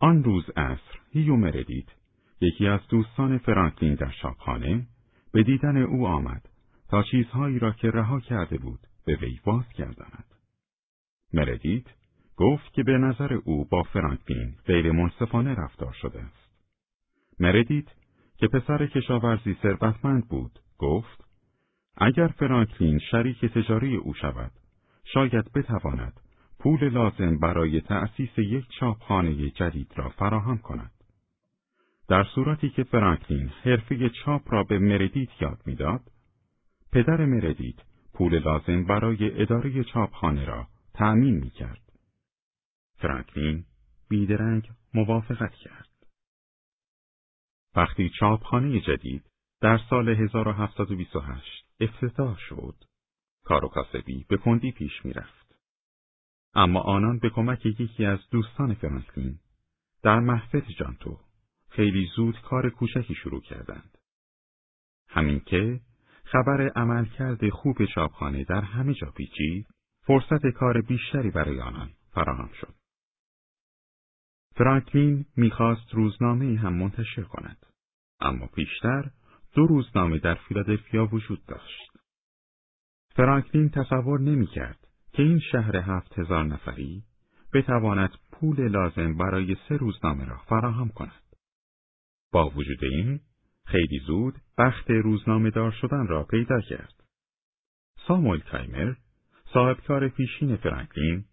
آن روز عصر هیو مردید یکی از دوستان فرانکلین در شاپخانه به دیدن او آمد تا چیزهایی را که رها کرده بود به وی باز گرداند. مردید گفت که به نظر او با فرانکلین غیر منصفانه رفتار شده است. مردید که پسر کشاورزی ثروتمند بود گفت اگر فرانکلین شریک تجاری او شود شاید بتواند پول لازم برای تأسیس یک چاپخانه جدید را فراهم کند. در صورتی که فرانکلین حرفه چاپ را به مردیت یاد می‌داد، پدر مردیت پول لازم برای اداره چاپخانه را تأمین می کرد. فرانکلین بیدرنگ موافقت کرد. وقتی چاپخانه جدید در سال 1728 افتتاح شد، کار و کاسبی به کندی پیش می رفت. اما آنان به کمک یکی از دوستان فرانکلین در محفل جانتو خیلی زود کار کوچکی شروع کردند. همین که خبر عملکرد خوب چاپخانه در همه جا پیچید، فرصت کار بیشتری برای آنان فراهم شد. فرانکلین می‌خواست روزنامه هم منتشر کند، اما پیشتر دو روزنامه در فیلادلفیا وجود داشت. فرانکلین تصور نمی‌کرد که این شهر هفت هزار نفری بتواند پول لازم برای سه روزنامه را فراهم کند. با وجود این خیلی زود بخت روزنامه دار شدن را پیدا کرد. ساموئل کایمر صاحبکار پیشین فرانکلین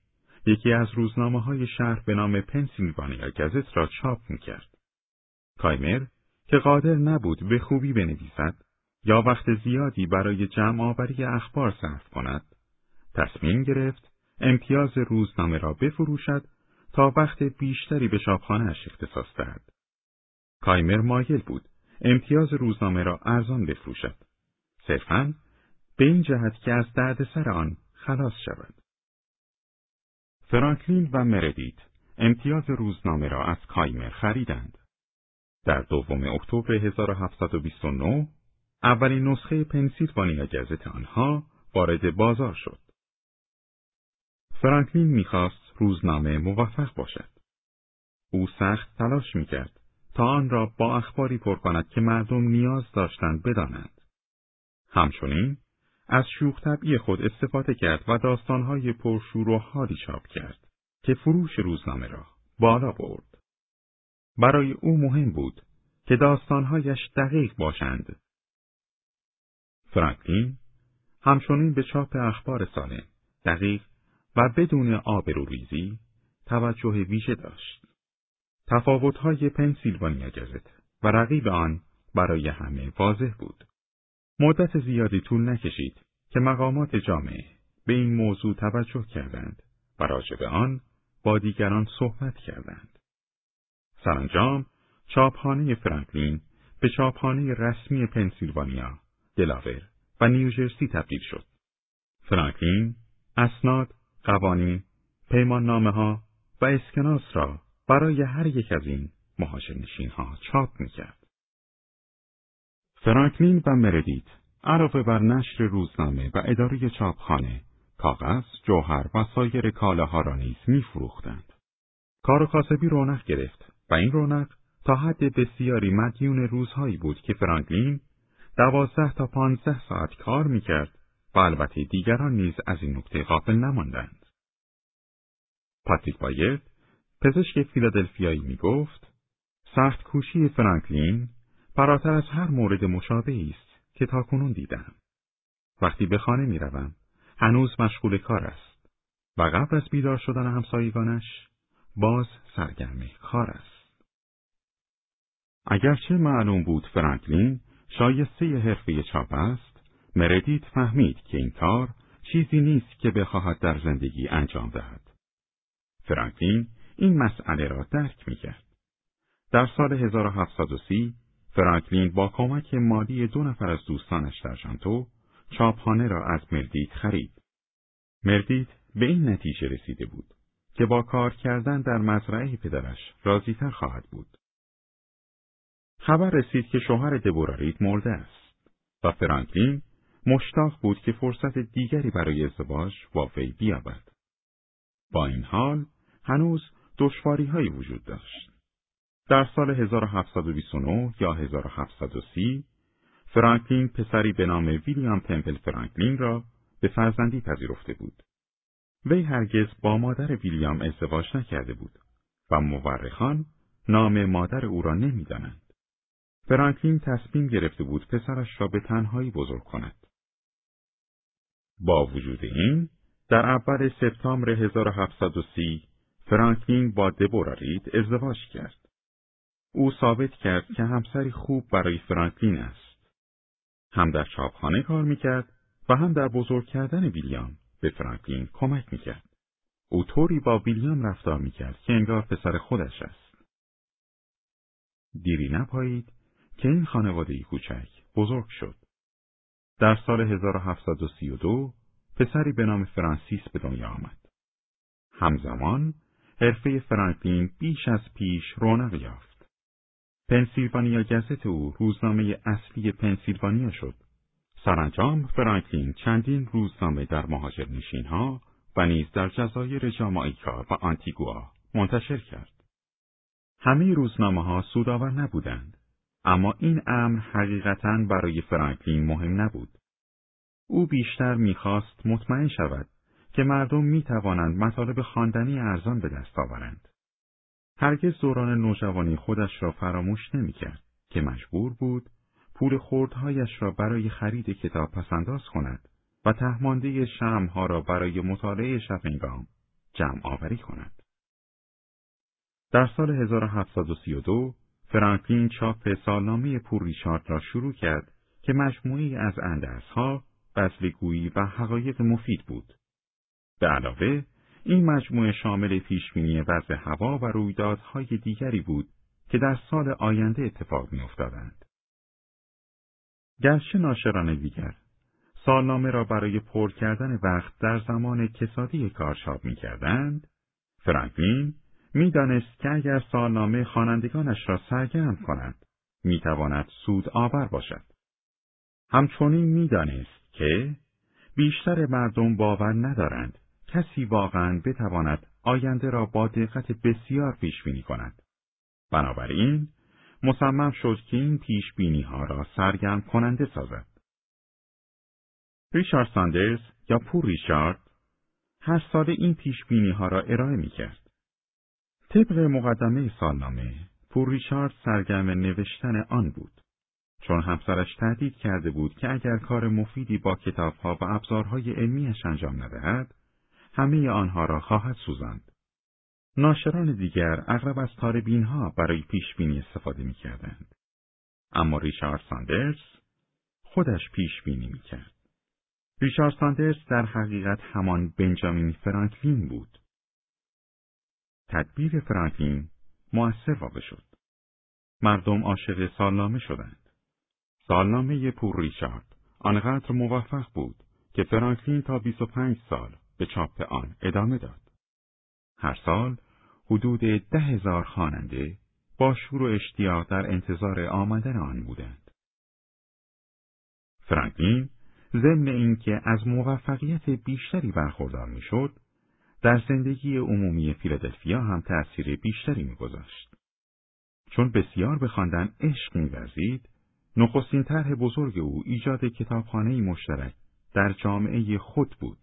یکی از روزنامه های شهر به نام پنسیلوانیا گزت را چاپ می‌کرد. کایمر که قادر نبود به خوبی بنویسد یا وقت زیادی برای جمع آوری اخبار صرف کند، تصمیم گرفت امتیاز روزنامه را بفروشد تا وقت بیشتری به شاپخانهاش اختصاص دهد. کایمر مایل بود امتیاز روزنامه را ارزان بفروشد. صرفاً به این جهت که از دردسر آن خلاص شود. فرانکلین و مردیت امتیاز روزنامه را از کایمر خریدند. در دوم اکتبر 1729 اولین نسخه پنسیلوانیا گزت آنها وارد بازار شد. فرانکلین می‌خواست روزنامه موفق باشد. او سخت تلاش می‌کرد تا آن را با اخباری پر کند که مردم نیاز داشتند بدانند. همچنین از شوخ طبعی خود استفاده کرد و داستانهای پرشور و حالی چاپ کرد که فروش روزنامه را بالا برد. برای او مهم بود که داستانهایش دقیق باشند. فرانکلین همچنین به چاپ اخبار سالم، دقیق و بدون آبروریزی توجه ویژه داشت. تفاوت‌های پنسیلوانیا گزت و رقیب آن برای همه واضح بود. مدت زیادی طول نکشید که مقامات جامعه به این موضوع توجه کردند و راجع آن با دیگران صحبت کردند. سرانجام چاپخانه فرانکلین به چاپخانه رسمی پنسیلوانیا، دلاور و نیوجرسی تبدیل شد. فرانکلین اسناد، قوانین، پیمان نامه ها و اسکناس را برای هر یک از این مهاجرنشین ها چاپ می کرد. فرانکلین و مردیت علاوه بر نشر روزنامه و اداره چاپخانه، کاغذ، جوهر و سایر کالاها را نیز میفروختند. کار کاسبی رونق گرفت و این رونق تا حد بسیاری مدیون روزهایی بود که فرانکلین دوازده تا پانزده ساعت کار می‌کرد و البته دیگران نیز از این نکته غافل نماندند. پاتریک بایرد پزشک فیلادلفیایی می گفت سخت کوشی فرانکلین فراتر از هر مورد مشابهی است که تاکنون دیدم. وقتی به خانه می روم، هنوز مشغول کار است و قبل از بیدار شدن همسایگانش باز سرگرم کار است. اگرچه معلوم بود فرانکلین شایسته حرفه چاپ است، مردیت فهمید که این کار چیزی نیست که بخواهد در زندگی انجام دهد. فرانکلین این مسئله را درک می‌کرد. در سال 1730 فرانکلین با کمک مالی دو نفر از دوستانش در شانتو چاپخانه را از مردیت خرید. مردیت به این نتیجه رسیده بود که با کار کردن در مزرعه پدرش راضیتر خواهد بود. خبر رسید که شوهر دبورارید مرده است و فرانکلین مشتاق بود که فرصت دیگری برای ازدواج با وی بیابد. با این حال هنوز دشواری هایی وجود داشت. در سال 1729 یا 1730 فرانکلین پسری به نام ویلیام تمپل فرانکلین را به فرزندی پذیرفته بود. وی هرگز با مادر ویلیام ازدواج نکرده بود و مورخان نام مادر او را نمی‌دانند. فرانکلین تصمیم گرفته بود پسرش را به تنهایی بزرگ کند. با وجود این، در اول سپتامبر 1730 فرانکلین با دبورا رید ازدواج کرد. او ثابت کرد که همسری خوب برای فرانکلین است. هم در چاپخانه کار می‌کرد و هم در بزرگ کردن ویلیام به فرانکلین کمک می‌کرد. او طوری با ویلیام رفتار می‌کرد که انگار پسر خودش است. دیری نپایید که این خانواده کوچک بزرگ شد. در سال 1732 پسری به نام فرانسیس به دنیا آمد. همزمان حرفه فرانکلین بیش از پیش رونق یافت. پنسیلوانیا گزت او روزنامه اصلی پنسیلوانیا شد. سرانجام فرانکلین چندین روزنامه در مهاجر ها و نیز در جزایر جامائیکا و آنتیگوا منتشر کرد. همه روزنامه ها سودآور نبودند، اما این امر حقیقتا برای فرانکلین مهم نبود. او بیشتر می‌خواست مطمئن شود که مردم می توانند مطالب خواندنی ارزان به دست آورند. هرگز دوران نوجوانی خودش را فراموش نمی کرد که مجبور بود پول خوردهایش را برای خرید کتاب پسنداز کند و تهمانده شمها را برای مطالعه شبنگام جمع آوری کند. در سال 1732 فرانکلین چاپ سالنامه پور ریچارد را شروع کرد که مجموعی از اندرسها، بزلگویی و حقایق مفید بود. به علاوه این مجموعه شامل پیشبینی وضع هوا و رویدادهای دیگری بود که در سال آینده اتفاق میافتادند. گرچه ناشران دیگر سالنامه را برای پر کردن وقت در زمان کسادی کار چاپ می‌کردند، فرانکلین می‌دانست که اگر سالنامه خوانندگانش را سرگرم کند، می‌تواند سود آور باشد. همچنین می‌دانست که بیشتر مردم باور ندارند کسی واقعا بتواند آینده را با دقت بسیار پیش بینی کند. بنابراین مصمم شد که این پیش بینی ها را سرگرم کننده سازد. ریچارد ساندرز یا پور ریچارد هر سال این پیش بینی ها را ارائه می کرد. طبق مقدمه سالنامه، پور ریچارد سرگرم نوشتن آن بود. چون همسرش تهدید کرده بود که اگر کار مفیدی با کتابها و ابزارهای علمیش انجام ندهد، همه آنها را خواهد سوزاند. ناشران دیگر اغلب از تاربین ها برای پیش بینی استفاده می کردند. اما ریچارد ساندرز خودش پیش بینی می کرد. ریچارد ساندرز در حقیقت همان بنجامین فرانکلین بود. تدبیر فرانکلین مؤثر واقع شد. مردم عاشق سالنامه شدند. سالنامه پور ریچارد آنقدر موفق بود که فرانکلین تا 25 سال به چاپ آن ادامه داد. هر سال حدود ده هزار خواننده با شور و اشتیاق در انتظار آمدن آن بودند. فرانکلین ضمن اینکه از موفقیت بیشتری برخوردار می‌شد، در زندگی عمومی فیلادلفیا هم تأثیر بیشتری میگذاشت. چون بسیار به خواندن عشق میورزید، نخستین طرح بزرگ او ایجاد کتابخانه مشترک در جامعه خود بود.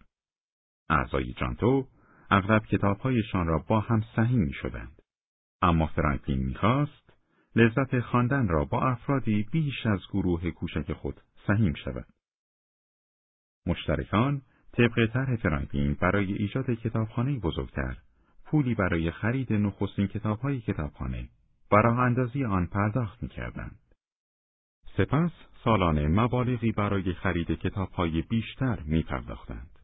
اعضای جانتو اغلب کتابهایشان را با هم سهیم می شدند. اما فرانکلین می‌خواست لذت خواندن را با افرادی بیش از گروه کوچک خود سهیم شود. مشترکان طبق طرح فرانکلین برای ایجاد کتابخانه بزرگتر پولی برای خرید نخستین کتابهای کتابخانه و راه اندازی آن پرداخت می‌کردند. سپس سالانه مبالغی برای خرید کتابهای بیشتر می پرداختند.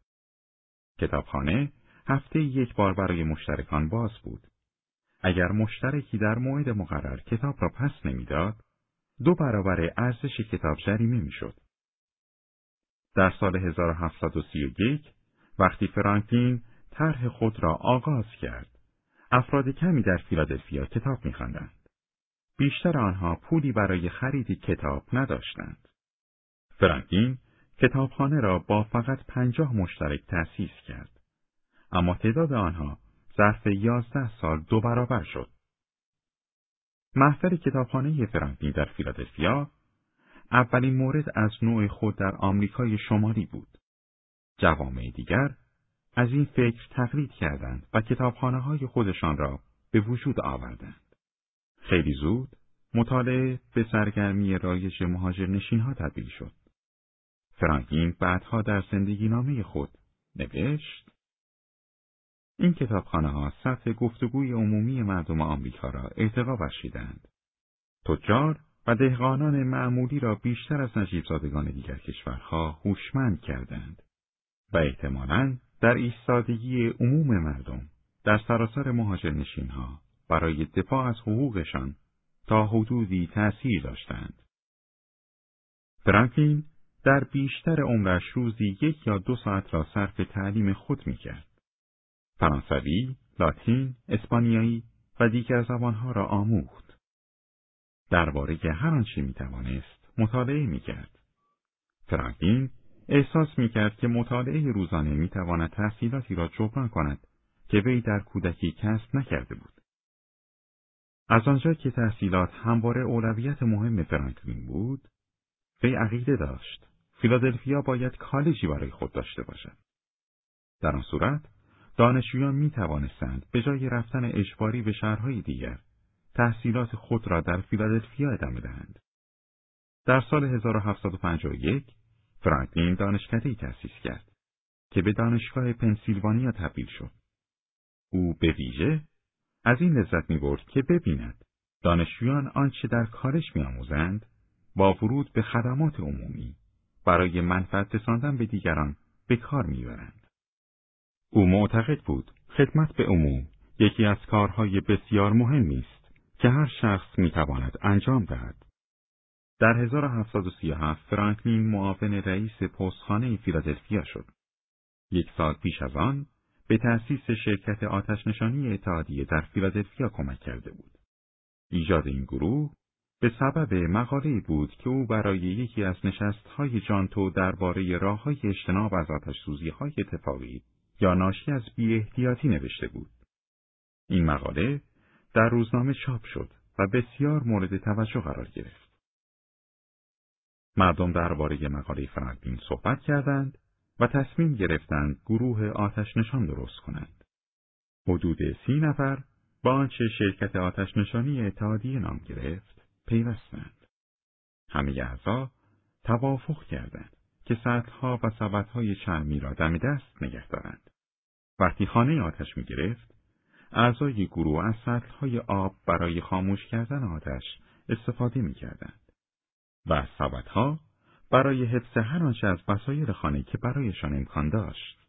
کتابخانه هفته یک بار برای مشترکان باز بود. اگر مشترکی در موعد مقرر کتاب را پس نمی‌داد، دو برابر ارزش کتاب جریمه می‌شد. در سال 1731 وقتی فرانکلین طرح خود را آغاز کرد، افراد کمی در فیلادلفیا کتاب میخواندند. بیشتر آنها پولی برای خرید کتاب نداشتند. فرانکلین کتابخانه را با فقط پنجاه مشترک تأسیس کرد. اما تعداد آنها ظرف یازده سال دو برابر شد. محفل کتابخانه فرانکلین در فیلادلفیا اولین مورد از نوع خود در آمریکای شمالی بود. جوامع دیگر از این فکر تقلید کردند و کتابخانه های خودشان را به وجود آوردند. خیلی زود مطالعه به سرگرمی رایج مهاجر نشین ها تبدیل شد. فرانکلین بعدها در زندگی نامه خود نوشت این کتابخانه ها سطح گفتگوی عمومی مردم آمریکا را ارتقا بخشیدند. تجار و دهقانان معمولی را بیشتر از نجیب زادگان دیگر کشورها هوشمند کردند و احتمالاً در ایستادگی عموم مردم در سراسر مهاجر نشین ها برای دفاع از حقوقشان تا حدودی تأثیر داشتند. فرانکلین در بیشتر عمرش روزی یک یا دو ساعت را صرف تعلیم خود می کرد. فرانسوی، لاتین، اسپانیایی و دیگر زبانها را آموخت. درباره هر آنچه می توانست مطالعه می کرد. فرانکلین احساس می کرد که مطالعه روزانه می تواند تحصیلاتی را جبران کند که وی در کودکی کسب نکرده بود. از آنجا که تحصیلات همواره اولویت مهم فرانکلین بود، وی عقیده داشت فیلادلفیا باید کالجی برای خود داشته باشد. در آن صورت دانشجویان می توانستند به جای رفتن اجباری به شهرهای دیگر تحصیلات خود را در فیلادلفیا ادامه دهند. در سال 1751 فرانکلین دانشکدهای تأسیس کرد که به دانشگاه پنسیلوانیا تبدیل شد. او به ویژه از این لذت می برد که ببیند دانشجویان آنچه در کالج میآموزند با ورود به خدمات عمومی برای منفعت رساندن به دیگران به کار می‌برند. او معتقد بود خدمت به عموم یکی از کارهای بسیار مهمی است که هر شخص می‌تواند انجام دهد. در 1737 فرانکلین معاون رئیس پستخانه فیلادلفیا شد. یک سال پیش از آن به تأسیس شرکت آتشنشانی اتحادیه در فیلادلفیا کمک کرده بود. ایجاد این گروه به سبب مقاله بود که او برای یکی از نشستهای جانتو درباره راههای اجتناب از آتش های اتفاقی یا ناشی از احتیاطی نوشته بود. این مقاله در روزنامه چاپ شد و بسیار مورد توجه قرار گرفت. مردم درباره مقاله فرانکلین صحبت کردند و تصمیم گرفتند گروه آتش نشان درست کنند. حدود سی نفر با آنچه شرکت آتش نشانی اتحادیه نام گرفت پیوستند. همه اعضا توافق کردند که سطحها و سبدهای چرمی را دم دست نگه دارند. وقتی خانه آتش می گرفت، اعضای گروه از سطلهای آب برای خاموش کردن آتش استفاده می کردند. و سبدها برای حفظ هر آنچه از وسایل خانه که برایشان امکان داشت.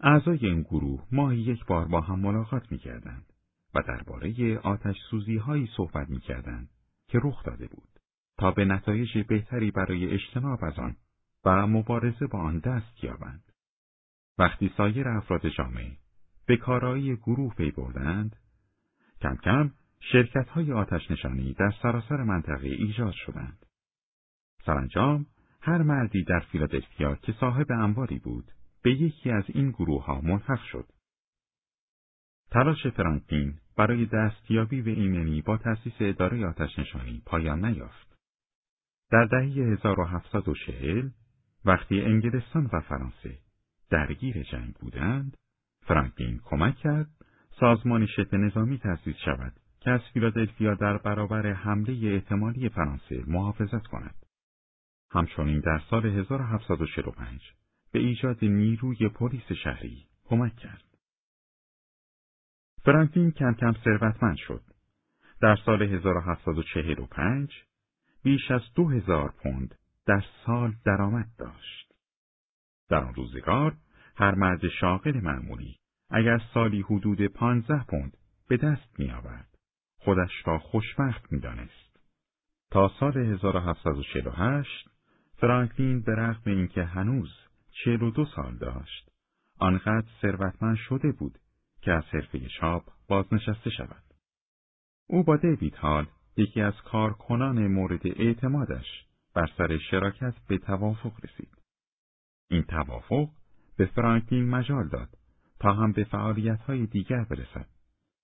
اعضای این گروه ماهی یک بار با هم ملاقات می‌کردند و درباره آتش سوزی هایی صحبت می‌کردند که رخ داده بود تا به نتایج بهتری برای اجتناب از آن و مبارزه با آن دست یابند. وقتی سایر افراد جامعه به کارایی گروه پی بردند، کم کم شرکت های آتش نشانی در سراسر منطقه ایجاد شدند. سرانجام هر مردی در فیلادلفیا که صاحب انباری بود به یکی از این گروه ها ملحق شد. تلاش فرانکلین برای دستیابی به ایمنی با تأسیس اداره آتش نشانی پایان نیافت. در دهه 1740 وقتی انگلستان و فرانسه درگیر جنگ بودند، فرانکلین کمک کرد سازمان شبه نظامی تأسیس شود که از فیلادلفیا در برابر حمله احتمالی فرانسه محافظت کند. همچنین در سال 1745 به ایجاد نیروی پلیس شهری کمک کرد. فرانکلین کم کم ثروتمند شد. در سال 1745 بیش از دو هزار پوند در سال درآمد داشت. در آن روزگار هر مرد شاغل معمولی اگر سالی حدود پانزده پوند به دست می آورد. خودش را خوشبخت می دانست. تا سال 1748 فرانکلین به رغم اینکه هنوز چهل و دو سال داشت آنقدر ثروتمند شده بود که از حرفه چاپ بازنشسته شود. او با دیوید هال یکی از کارکنان مورد اعتمادش بر سر شراکت به توافق رسید. این توافق به فرانکلین مجال داد تا هم به های دیگر برسد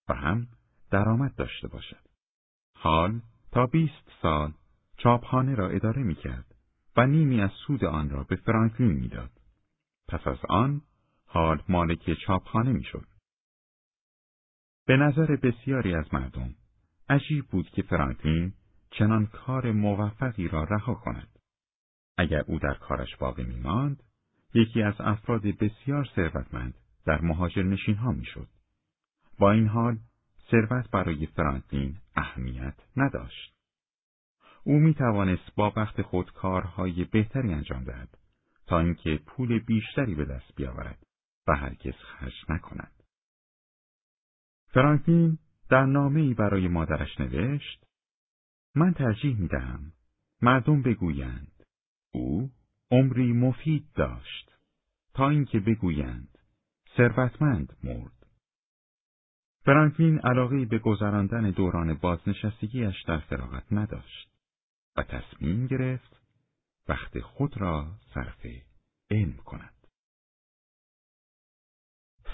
و هم درآمد داشته باشد. حال تا بیست سال چاپخانه را اداره می کرد و نیمی از سود آن را به فرانکلین می‌داد. پس از آن حال مالک چاپخانه می‌شد. به نظر بسیاری از مردم عجیب بود که فرانکلین چنان کار موفقی را رها کند. اگر او در کارش باقی میماند، یکی از افراد بسیار ثروتمند در مهاجر نشین ها می‌شد. با این حال ثروت برای فرانکلین اهمیت نداشت. او می توانست با وقت خود کارهای بهتری انجام دهد تا اینکه پول بیشتری به دست بیاورد و هرگز خرج نکند. فرانکلین در نامه برای مادرش نوشت من ترجیح می دهم مردم بگویند او عمری مفید داشت تا اینکه بگویند ثروتمند مرد. فرانکلین علاقه به گذراندن دوران بازنشستگیش در فراغت نداشت و تصمیم گرفت وقت خود را صرف علم کند.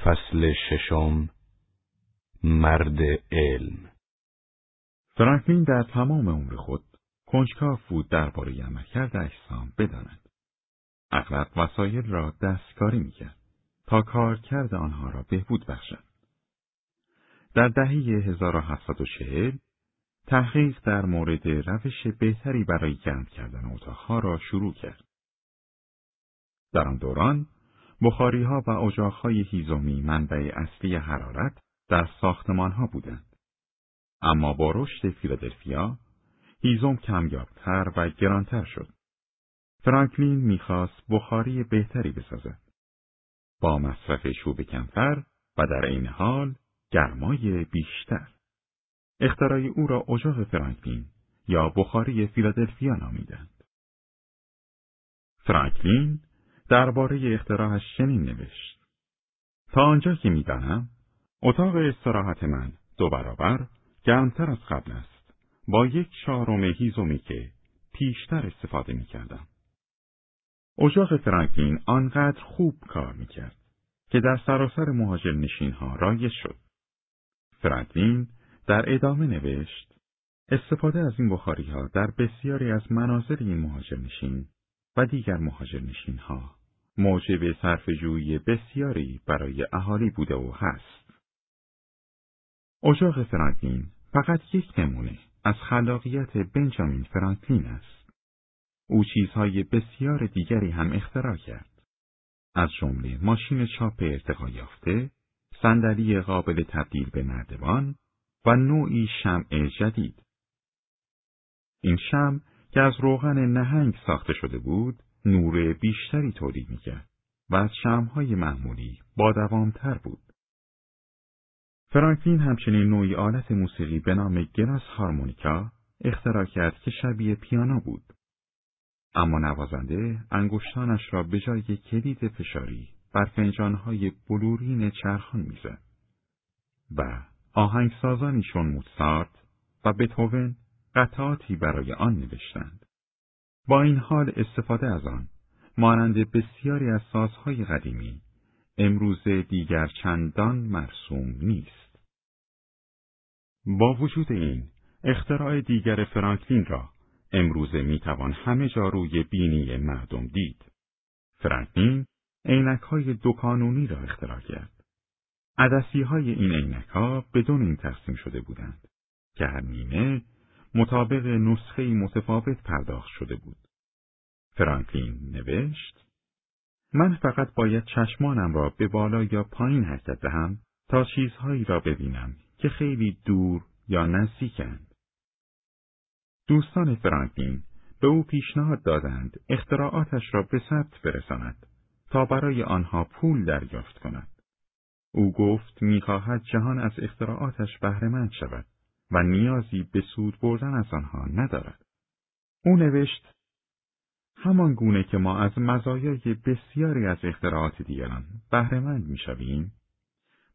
فصل ششم مرد علم فرانکلین در تمام عمر خود کنجکاو بود درباره عملکرد اجسام بداند. اغلب وسایل را دستکاری می‌کرد تا کارکرد آنها را بهبود بخشد. در دهه 1740 تحقیق در مورد روش بهتری برای گرم کردن اتاقها را شروع کرد. در آن دوران بخاری ها و اجاقهای هیزومی منبع اصلی حرارت در ساختمان ها بودند. اما با رشد فیلادلفیا هیزم کمیابتر و گرانتر شد. فرانکلین می‌خواست بخاری بهتری بسازد. با مصرف چوب کمتر و در عین حال گرمای بیشتر. اختراع او را اجاق فرانکلین یا بخاری فیلادلفیا نامیدند. فرانکلین درباره اختراعش چنین نوشت. تا آنجا که می‌دانم اتاق استراحت من دو برابر گرمتر از قبل است با یک چهارم هیزومی که پیشتر استفاده می کردم. اجاق فرانکلین آنقدر خوب کار می کرد که در سراسر مهاجر نشین ها رایج شد. فرانکلین در ادامه نوشت استفاده از این بخاری ها در بسیاری از مناظر این مهاجر نشین و دیگر مهاجر نشین ها موجب صرف جویی بسیاری برای اهالی بوده و هست. اجاق فرانکلین فقط یک نمونه از خلاقیت بنجامین فرانکلین است. او چیزهای بسیار دیگری هم اختراع کرد. از جمله ماشین چاپ ارتقا یافته، صندلی قابل تبدیل به نردبان و نوعی شمع جدید. این شمع که از روغن نهنگ ساخته شده بود، نور بیشتری تولید می‌کرد و از معمولی با دوامتر بود. فرانکلین همچنین نوعی آلت موسیقی به نام گلاس هارمونیکا اختراع کرد که شبیه پیانو بود. اما نوازنده انگشتانش را به جای کلید فشاری بر فنجانهای بلورین چرخان می‌زد و آهنگسازانی چون موتسارت و بتوون قطعاتی برای آن نوشتند. با این حال استفاده از آن مانند بسیاری از سازهای قدیمی امروز دیگر چندان مرسوم نیست. با وجود این اختراع دیگر فرانکلین را امروزه می‌توان همه جا روی بینی مردم دید. فرانکلین عینک های دو کانونی را اختراع کرد. عدسی های این عینک ها بدون این تقسیم شده بودند که هر نیمه مطابق نسخه متفاوت پرداخت شده بود. فرانکلین نوشت من فقط باید چشمانم را به بالا یا پایین حرکت دهم تا چیزهایی را ببینم که خیلی دور یا نزدیکند. دوستان فرانکلین به او پیشنهاد دادند اختراعاتش را به ثبت برساند تا برای آنها پول دریافت کند. او گفت می‌خواهد جهان از اختراعاتش بهرهمند شود و نیازی به سود بردن از آنها ندارد. او نوشت همان گونه که ما از مزایای بسیاری از اختراعات دیگران بهرهمند می‌شویم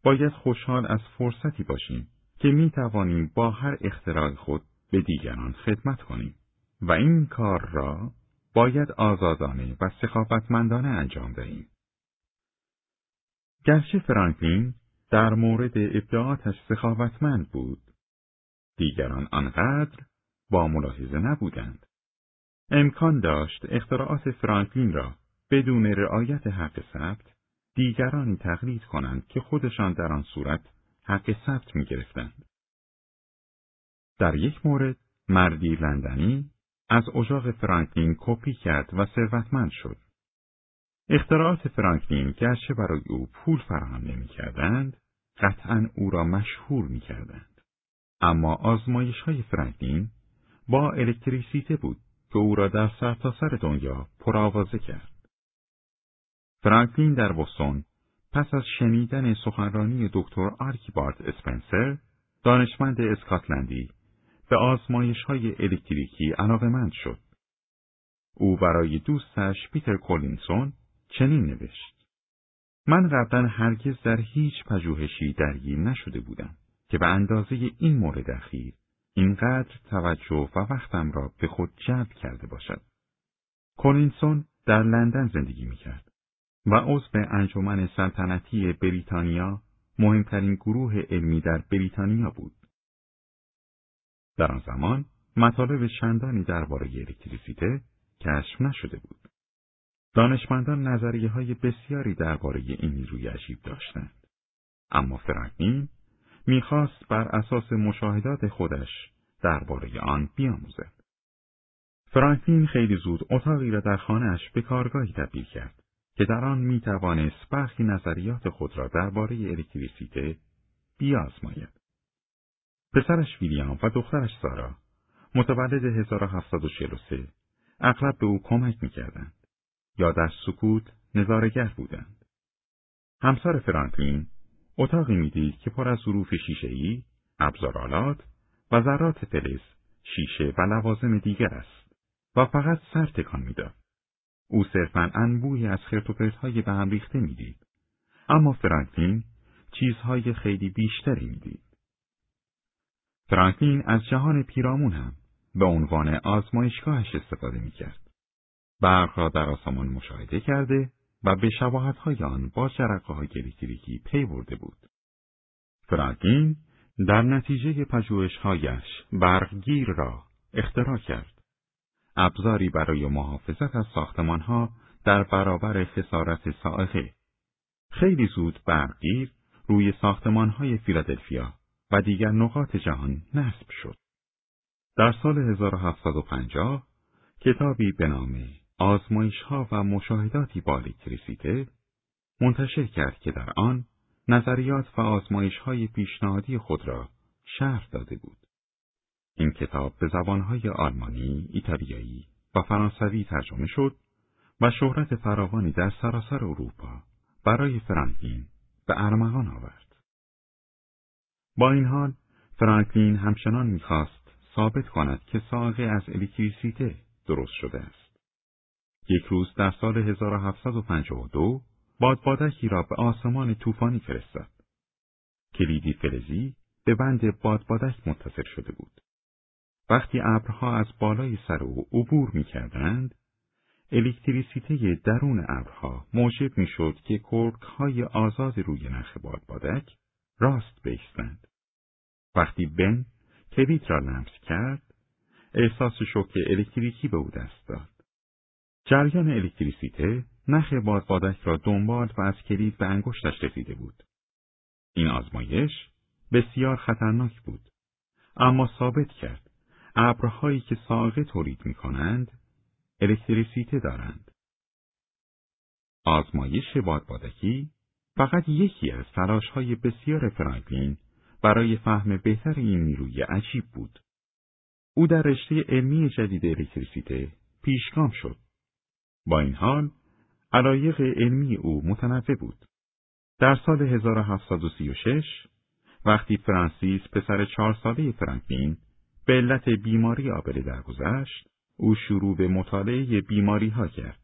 باید خوشحال از فرصتی باشیم که می توانیم با هر اختراع خود به دیگران خدمت کنیم و این کار را باید آزادانه و سخاوتمندانه انجام دهیم. گرچه فرانکلین در مورد ابداعاتش سخاوتمند بود، دیگران آنقدر با ملاحظه نبودند. امکان داشت اختراعات فرانکلین را بدون رعایت حق ثبت دیگرانی تقلید کنند که خودشان در آن صورت حق ثبت می گرفتند. در یک مورد مردی لندنی از اجاق فرانکلین کپی کرد و ثروتمند شد. اختراعات فرانکلین گرچه برای او پول فراهم نمی کردند، قطعا او را مشهور می کردند. اما آزمایش های فرانکلین با الکتریسیته بود که او را در سرتاسر سر دنیا پرآوازه کرد. فرانکلین در بوستون پس از شنیدن سخنرانی دکتر آرکیبارد اسپنسر، دانشمند اسکاتلندی، به آزمایش های الکتریکی علاقمند شد. او برای دوستش پیتر کولینسون چنین نوشت. من قبلا هرگز در هیچ پژوهشی درگیر نشده بودم که به اندازه این مورد اخیر اینقدر توجه و وقتم را به خود جلب کرده باشد. کولینسون در لندن زندگی می‌کرد و عضو انجمن سلطنتی بریتانیا مهمترین گروه علمی در بریتانیا بود. در آن زمان مطالب چندانی درباره الکتریسیته کشف نشده بود. دانشمندان نظریه های بسیاری درباره این نیروی عجیب داشتند. اما فرانکلین می‌خواست بر اساس مشاهدات خودش درباره آن بیاموزد. فرانکلین خیلی زود اتاقی را در خانهاش به کارگاهی تبدیل کرد که در آن می توانست برخی نظریات خود را درباره الکتریسیته بیازماید. پسرش ویلیام و دخترش سارا متولد 1743 اغلب به او کمک می‌کردند یا در سکوت نظارگر بودند. همسر فرانکلین اتاقی می‌دید که پر از ظروف شیشهای، ابزارالات و ذرات فلز، شیشه و لوازم دیگر است و فقط سر تکان می‌داد. او صرفا انبوهی از خرتوپرتهای به هم ریخته می‌دید. اما فرانکلین چیزهای خیلی بیشتری می‌دید. فرانکلین از جهان پیرامون هم به عنوان آزمایشگاهش استفاده می‌کرد. برق را در آسمان مشاهده کرده و به شباهتهای آن با جرقه های الکتریکی پی برده بود. فرانکلین در نتیجه پژوهشهایش برقگیر را اختراع کرد. ابزاری برای محافظت از ساختمانها در برابر خسارت سائقه. خیلی زود برقگیر روی ساختمانهای فیلادلفیا و دیگر نقاط جهان نصب شد. در سال 1750 کتابی به نام آزمایش ها و مشاهداتی با الکتریسیته منتشر کرد که در آن نظریات و آزمایش های پیشنهادی خود را شرح داده بود. این کتاب به زبانهای آلمانی، ایتالیایی و فرانسوی ترجمه شد و شهرت فراوانی در سراسر اروپا برای فرانکلین به ارمغان آورد. با این حال فرانکلین همچنان می‌خواست ثابت کند که ساقه از الکتریسیته درست شده است. یک روز در سال 1752 بادبادکی را به آسمان طوفانی فرستاد. کلیدی فلزی به بند بادبادک متصل شده بود. وقتی ابرها از بالای سر او عبور می کردند، الکتریسیته درون ابرها موجب می شد که کرک های آزاد روی نخ بادبادک راست بیستند. وقتی بن کلید را لمس کرد، احساس شوک الکتریکی به او دست داد. جریان الکتریسیته نخ بادبادک را دنبال و از کلید به انگشتش رسیده بود. این آزمایش بسیار خطرناک بود، اما ثابت کرد ابرهایی که ساقه تولید می کنند، الکتریسیته دارند. آزمایش بادبادکی فقط یکی از های بسیار فرانکلین برای فهم بهتر این نیروی عجیب بود. او در رشته علمی جدید الکتریسیته پیشگام شد. با این حال، علایق علمی او متنوع بود. در سال 1736 وقتی فرانسیس پسر چهار ساله فرانکلین به علت بیماری آبله درگذشت، او شروع به مطالعه بیماری ها کرد.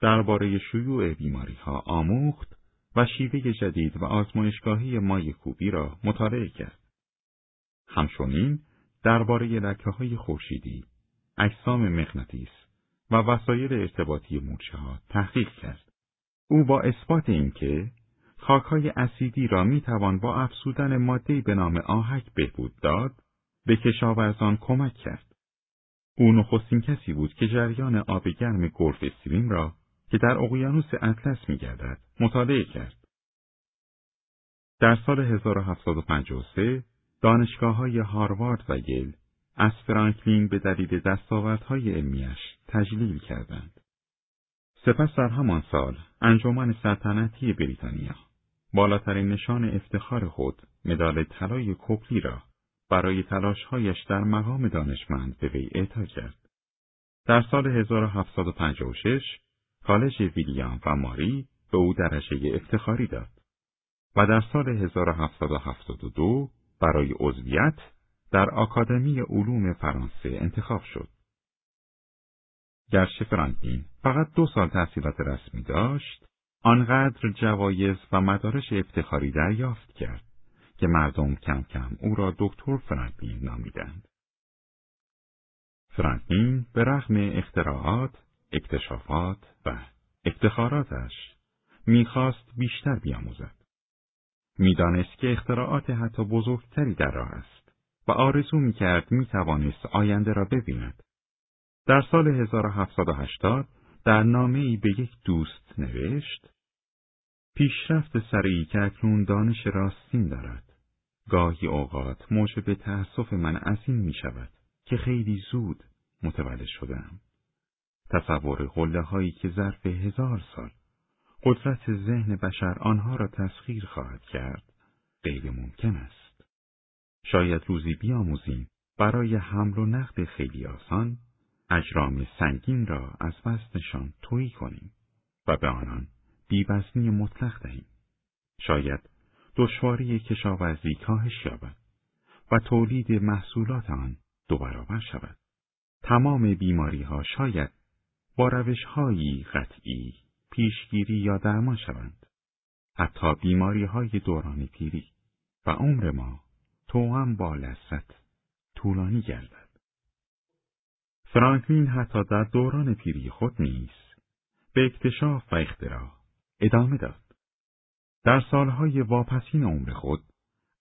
درباره شیوع بیماری ها آموخت و شیوه جدید و آزمایشگاهی مای کوبی را مطالعه کرد. همچنین درباره لکه های خورشیدی، اجسام مغناطیس و وسایل ارتباطی مورچه ها تحقیق کرد. او با اثبات اینکه خاکهای اسیدی را می توان با افزودن مادهی به نام آهک بهبود داد، به کشاورزان کمک کرد. او نخستین کسی بود که جریان آب گرم گلف استریم را که در اقیانوس اطلس میگردد مطالعه کرد. در سال 1753 دانشگاه های هاروارد و یل از فرانکلین به دلیل دستاوردهای علمیش تجلیل کردند. سپس در همان سال انجمن سلطنتی بریتانیا بالاترین نشان افتخار خود مدال طلای کپلی را برای تلاشهایش در مقام دانشمند به وی اعطا کرد. در سال 1756 کالج ویلیام و ماری به او درجه افتخاری داد و در سال 1772 برای عضویت در آکادمی علوم فرانسه انتخاب شد. گرچه فرانکلین فقط دو سال تحصیلات رسمی داشت، آنقدر جوایز و مدارش افتخاری دریافت کرد که مردم کم کم او را دکتر فرانکلین نامیدند. فرانکلین به رغم اختراعات، اکتشافات و افتخاراتش می‌خواست بیشتر بیاموزد. می‌دانست که اختراعات حتی بزرگتری در راه است و آرزو می‌کرد می‌توانست آینده را ببیند. در سال 1780 در نامه ای به یک دوست نوشت پیشرفت سریعی که اکنون دانش راستین دارد. گاهی اوقات موجب تأسف من از این می شود که خیلی زود متولد شدم. تصور قله هایی که ظرف هزار سال قدرت ذهن بشر آنها را تسخیر خواهد کرد غیر ممکن است. شاید روزی بیاموزیم برای حمل و نقد خیلی آسان اجرام سنگین را از وزنشان تویی کنیم و به آنان بیوزنی مطلق دهیم. شاید دشواری کشاورزی کاهش یابد و تولید محصولات آن دو برابر شود. تمام بیماری ها شاید با روش هایی قطعی پیشگیری یا درمان شوند. حتی بیماری های دوران پیری و عمر ما توام با لذت طولانی گردد. فرانکلین حتی در دوران پیری خود نیست به اکتشاف و اختراع ادامه داد. در سالهای واپسین عمر خود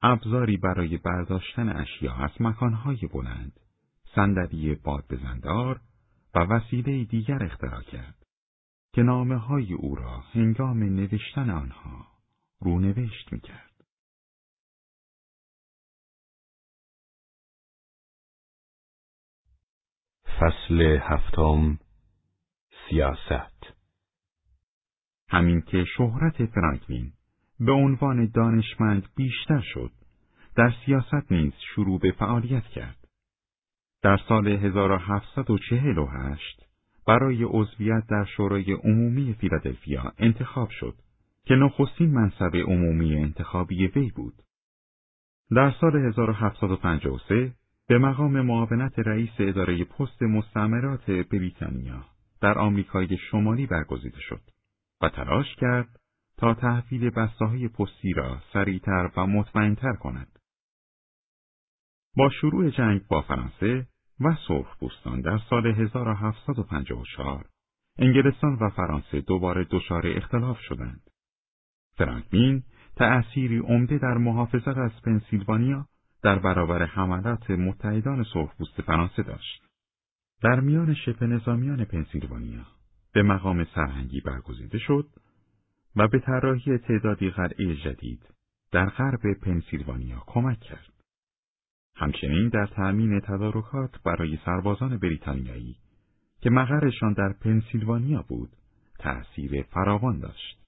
ابزاری برای برداشتن اشیا از مکانهای بلند، صندلی باد بزندار و وسیله دیگر اختراع کرد که نامه های او را هنگام نوشتن آنها رونوشت می کرد. فصل هفتم سیاست همین که شهرت فرانکلین به عنوان دانشمند بیشتر شد در سیاست نیز شروع به فعالیت کرد. در سال 1748 برای عضویت در شورای عمومی فیلادلفیا انتخاب شد که نخستین منصب عمومی انتخابی وی بود. در سال 1753 به مقام معاونت رئیس اداره پست مستعمرات بریتانیا در آمریکای شمالی برگزیده شد و تلاش کرد تا تحویل بسته‌های پستی را سریعتر و مطمئنتر کند. با شروع جنگ با فرانسه و سرخپوستان در سال 1754 انگلستان و فرانسه دوباره دچار اختلاف شدند. فرانکلین تأثیری عمده در محافظت از پنسیلوانیا در برابر حملات متحدان سرخپوست فرانسه داشت. در میان شبه نظامیان پنسیلوانیا به مقام سرهنگی برگزیده شد و به طراحی تعدادی قلعه جدید در غرب پنسیلوانیا کمک کرد. همچنین در تأمین تدارکات برای سربازان بریتانیایی که مقرشان در پنسیلوانیا بود تأثیر فراوان داشت.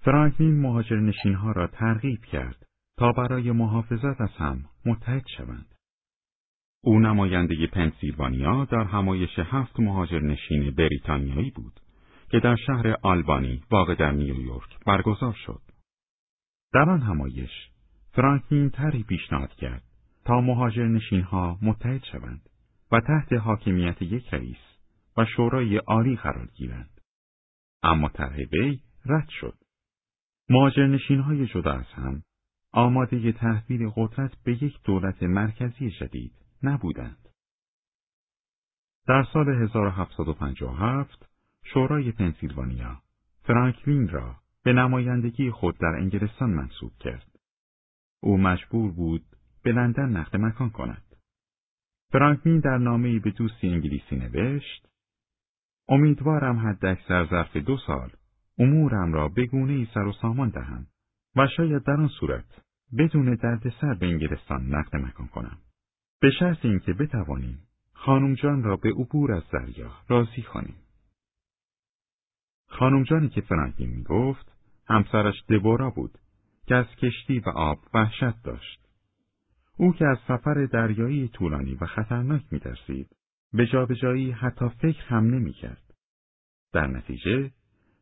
فرانکلین مهاجر ها را ترغیب کرد تا برای محافظت از هم متحد شوند. او نماینده پنسیلوانیا در همایش هفت مهاجر نشین بریتانیایی بود که در شهر آلبانی واقع در نیویورک برگزار شد. در آن همایش فرانکلین تری پیشنهاد کرد تا مهاجر ها متحد شوند و تحت حاکمیت یک رئیس و شورای عالی قرار گیرند. اما طرح وی رد شد. مهاجر های جدا از هم آماده تحویل قدرت به یک دولت مرکزی جدید نبودند. در سال 1757 شورای پنسیلوانیا فرانکلین را به نمایندگی خود در انگلستان منصوب کرد. او مجبور بود به لندن نقد مکان کند. فرانکلین در نامه‌ای به دوستی انگلیسی نوشت امیدوارم حداکثر ظرف دو سال امورم را به ای سر و سامان دهم و شاید در آن صورت بدون دردسر به انگلستان نقد مکان کنم. به شرط اینکه بتوانیم خانم جان را به عبور از دریا راضی کنیم. خانم جانی که فرانکلین می گفت همسرش دبورا بود که از کشتی و آب وحشت داشت. او که از سفر دریایی طولانی و خطرناک می ترسید، به جایی حتی فکر هم نمی کرد. در نتیجه،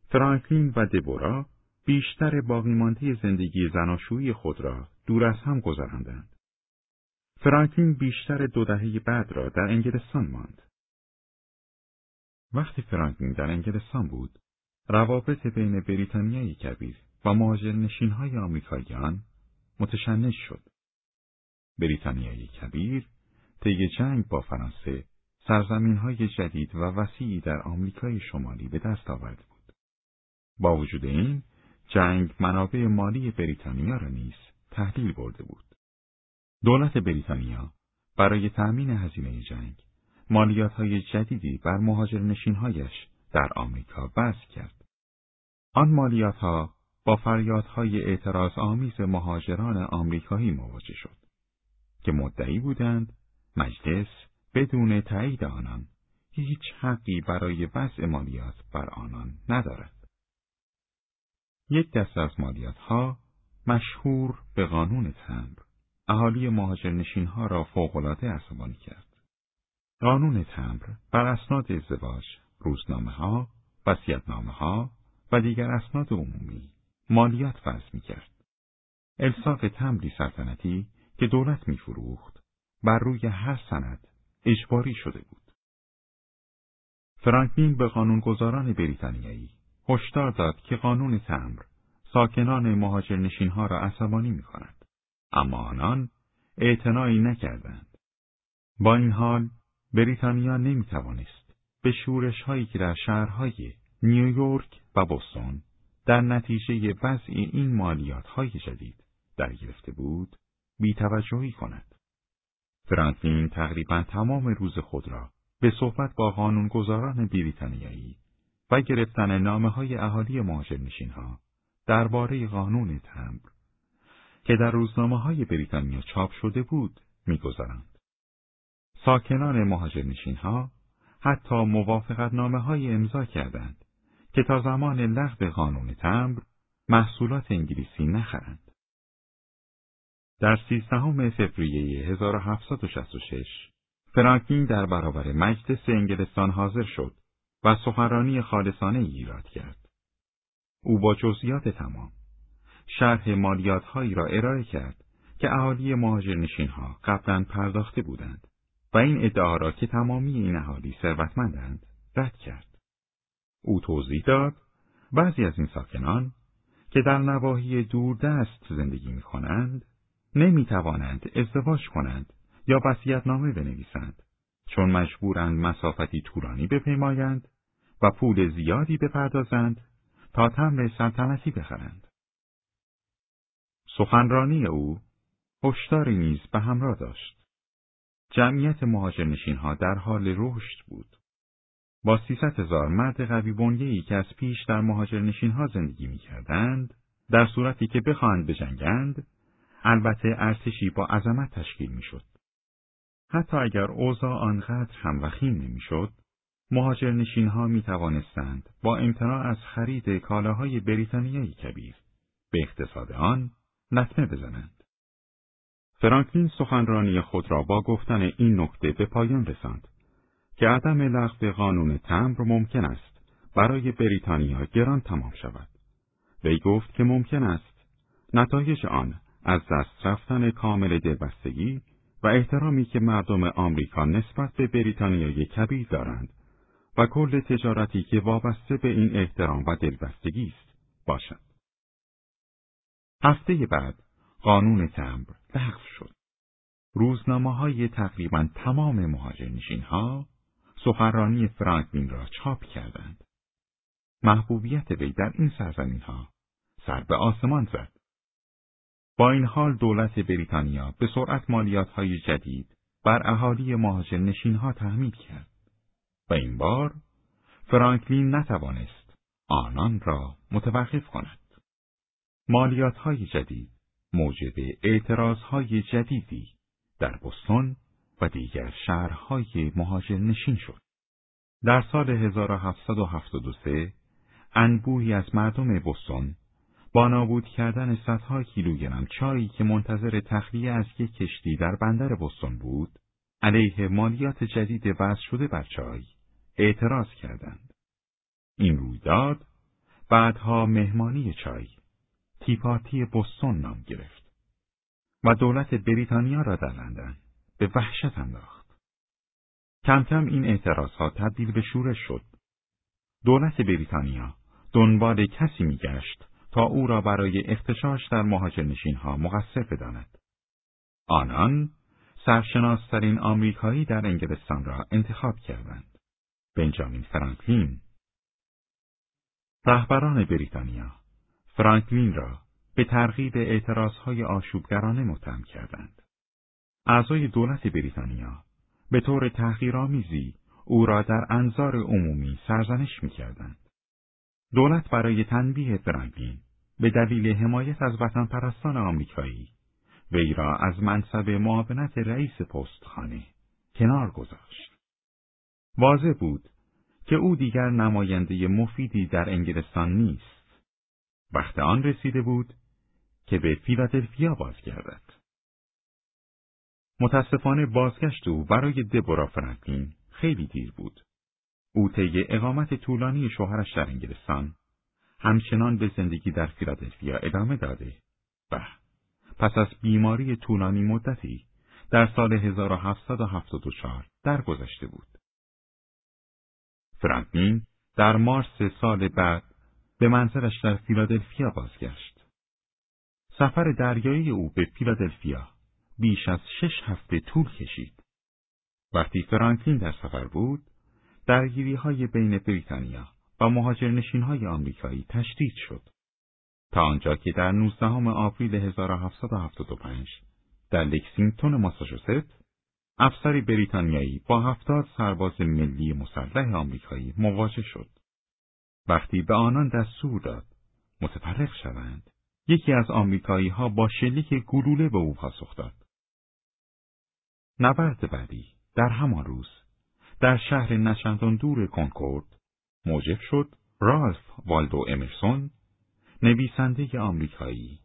فرانکلین و دبورا بیشتر باقیمانده زندگی زناشویی خود را دور از هم گذراندند. فرانکلین بیشتر دو دهه بعد را در انگلستان ماند. وقتی فرانکلین در انگلستان بود، روابط بین بریتانیای کبیر و مهاجرنشین های آمریکاییان متشنج شد. بریتانیای کبیر طی جنگ با فرانسه سرزمین های جدید و وسیعی در آمریکای شمالی به دست آورده بود. با وجود این جنگ منابع مالی بریتانیا را نیز تحلیل برده بود. دولت بریتانیا برای تأمین هزینه جنگ مالیات های جدیدی بر مهاجرنشینهایش در آمریکا وضع کرد. آن مالیات ها با فریادهای اعتراض آمیز مهاجران آمریکایی مواجه شد که مدعی بودند مجلس بدون تایید آنان هیچ حقی برای وضع مالیات بر آنان ندارد. یک دست از مالیات ها مشهور به قانون تمبر اهالی مهاجرنشین ها را فوقالعاده عصبانی کرد. قانون تمبر بر اسناد ازدواج، روزنامه ها، وسیعتنامه ها و دیگر اسناد عمومی مالیات وضع می کرد. الساق تمری سلطنتی که دولت می فروخت بر روی هر سند اجباری شده بود. فرانکلین به قانونگذاران بریتانیایی هشدار داد که قانون تمر ساکنان مهاجرنشین ها را عصبانی می کند. اما آنان اعتنایی نکردند. با این حال بریتانیا نمی توانست به شورش هایی که در شهرهای نیویورک و بوستون در نتیجه وضع این مالیات های جدید در گرفته بود بیتوجهی کند. فرانکلین تقریبا تمام روز خود را به صحبت با قانونگذاران بریتانیایی و گرفتن نامه های اهالی مهاجرنشین ها درباره قانون تمبر که در روزنامه های بریتانیا چاپ شده بود می‌گذارند. ساکنان مهاجرنشین ها حتی موافقت نامه های امضا کردند که تا زمان لغو قانون تمبر محصولات انگلیسی نخرند. در سیزدهم فوریه 1766 فرانکلین در برابر مجلس انگلستان حاضر شد و سخنرانی خالصانه ایراد کرد. او با جزئیات تمام شرح مالیات هایی را ارائه کرد که اهالی مهاجرنشین ها قبلا پرداخته بودند و این ادعا را که تمامی این اهالی ثروتمندند رد کرد. او توضیح داد بعضی از این ساکنان که در نواحی دوردست زندگی می کنند نمی توانند ازدواج کنند یا نامه بنویسند چون مجبورند مسافتی طولانی بپیمایند و پول زیادی بپردازند تا تمر سلطنتی بخرند. سخنرانی او هشداری نیز به همراه داشت. جمعیت مهاجرنشین ها در حال رشد بود. با سیصد هزار مرد قوی که از پیش در مهاجرنشین ها زندگی می کردند، در صورتی که بخواهند بجنگند، البته ارتشی با عظمت تشکیل می‌شد. حتی اگر اوضاع آنقدر هم وخیم نمی‌شد، مهاجرنشین ها می توانستند با امتناع از خرید کالاهای بریتانیایی کبیر به اقتصاد آن لطمه بزنند. فرانکلین سخنرانی خود را با گفتن این نکته به پایان رساند که عدم لغو قانون تمبر ممکن است برای بریتانیا گران تمام شود. وی گفت که ممکن است نتایج آن از دست رفتن کامل دلبستگی و احترامی که مردم آمریکا نسبت به بریتانیای کبیر دارند و کل تجارتی که وابسته به این احترام و دلبستگی است باشد. هفته بعد قانون تمبر لغو شد. روزنامه های تقریبا تمام مهاجرنشین ها سخنرانی فرانکلین را چاپ کردند. محبوبیت وی در این سرزمین ها سر به آسمان زد. با این حال دولت بریتانیا به سرعت مالیات های جدید بر اهالی مهاجرنشین ها تحمیل کرد و این بار فرانکلین نتوانست آنان را متوقف کند. مالیات های جدید موجب اعتراض های جدیدی در بستون و دیگر شهرهای مهاجرنشین شد. در سال 1773 انبوهی از مردم بستون با نابود کردن صدها کیلوگرم چایی که منتظر تخلیه از یک کشتی در بندر بستون بود، علیه مالیات جدید وضع شده بر چای اعتراض کردند. این رویداد بعدها مهمانی چای تیپارتی بستون نام گرفت و دولت بریتانیا را در لندن به وحشت انداخت. کم کم این اعتراضها تبدیل به شورش شد. دولت بریتانیا دنبال کسی میگشت تا او را برای اختشاش در مهاجرنشین ها مقصر بداند. آنان سرشناسترین آمریکایی در انگلستان را انتخاب کردند. بنجامین فرانکلین رهبران بریتانیا فرانکلین را به ترغیب اعتراضهای آشوبگرانه متهم کردند. اعضای دولت بریتانیا به طور تحقیرآمیزی او را در انظار عمومی سرزنش می‌کردند. دولت برای تنبیه فرانکلین به دلیل حمایت از وطن پرستان آمریکایی وی را از منصب معاونت رئیس پستخانه کنار گذاشت. واضح بود که او دیگر نماینده مفیدی در انگلستان نیست. وقت آن رسیده بود که به فیلادلفیا بازگردد. متاسفانه بازگشت او برای دبورا فرانکلین خیلی دیر بود. او طی اقامت طولانی شوهرش در انگلستان همچنان به زندگی در فیلادلفیا ادامه داده و پس از بیماری طولانی مدتی در سال 1774 درگذشته بود. فرانکلین در مارس سال بعد به منزلش در فیلادلفیا بازگشت. سفر دریایی او به فیلادلفیا بیش از شش هفته طول کشید. وقتی فرانکلین در سفر بود، درگیری های بین بریتانیا و مهاجرنشین های آمریکایی تشدید شد. تا آنجا که در 19 آوریل 1775 در لکسینگتون ماساچوست افسری بریتانیایی با هفتاد سرباز ملی مسلح آمریکایی مواجه شد. وقتی به آنان دستور داد متفرق شوند، یکی از آمریکایی ها با شلیک گلوله به او پاسخ داد. نبرد بعدی در همان روز در شهر نچندان دور کنکورد موجب شد رالف والدو امرسون نویسنده آمریکایی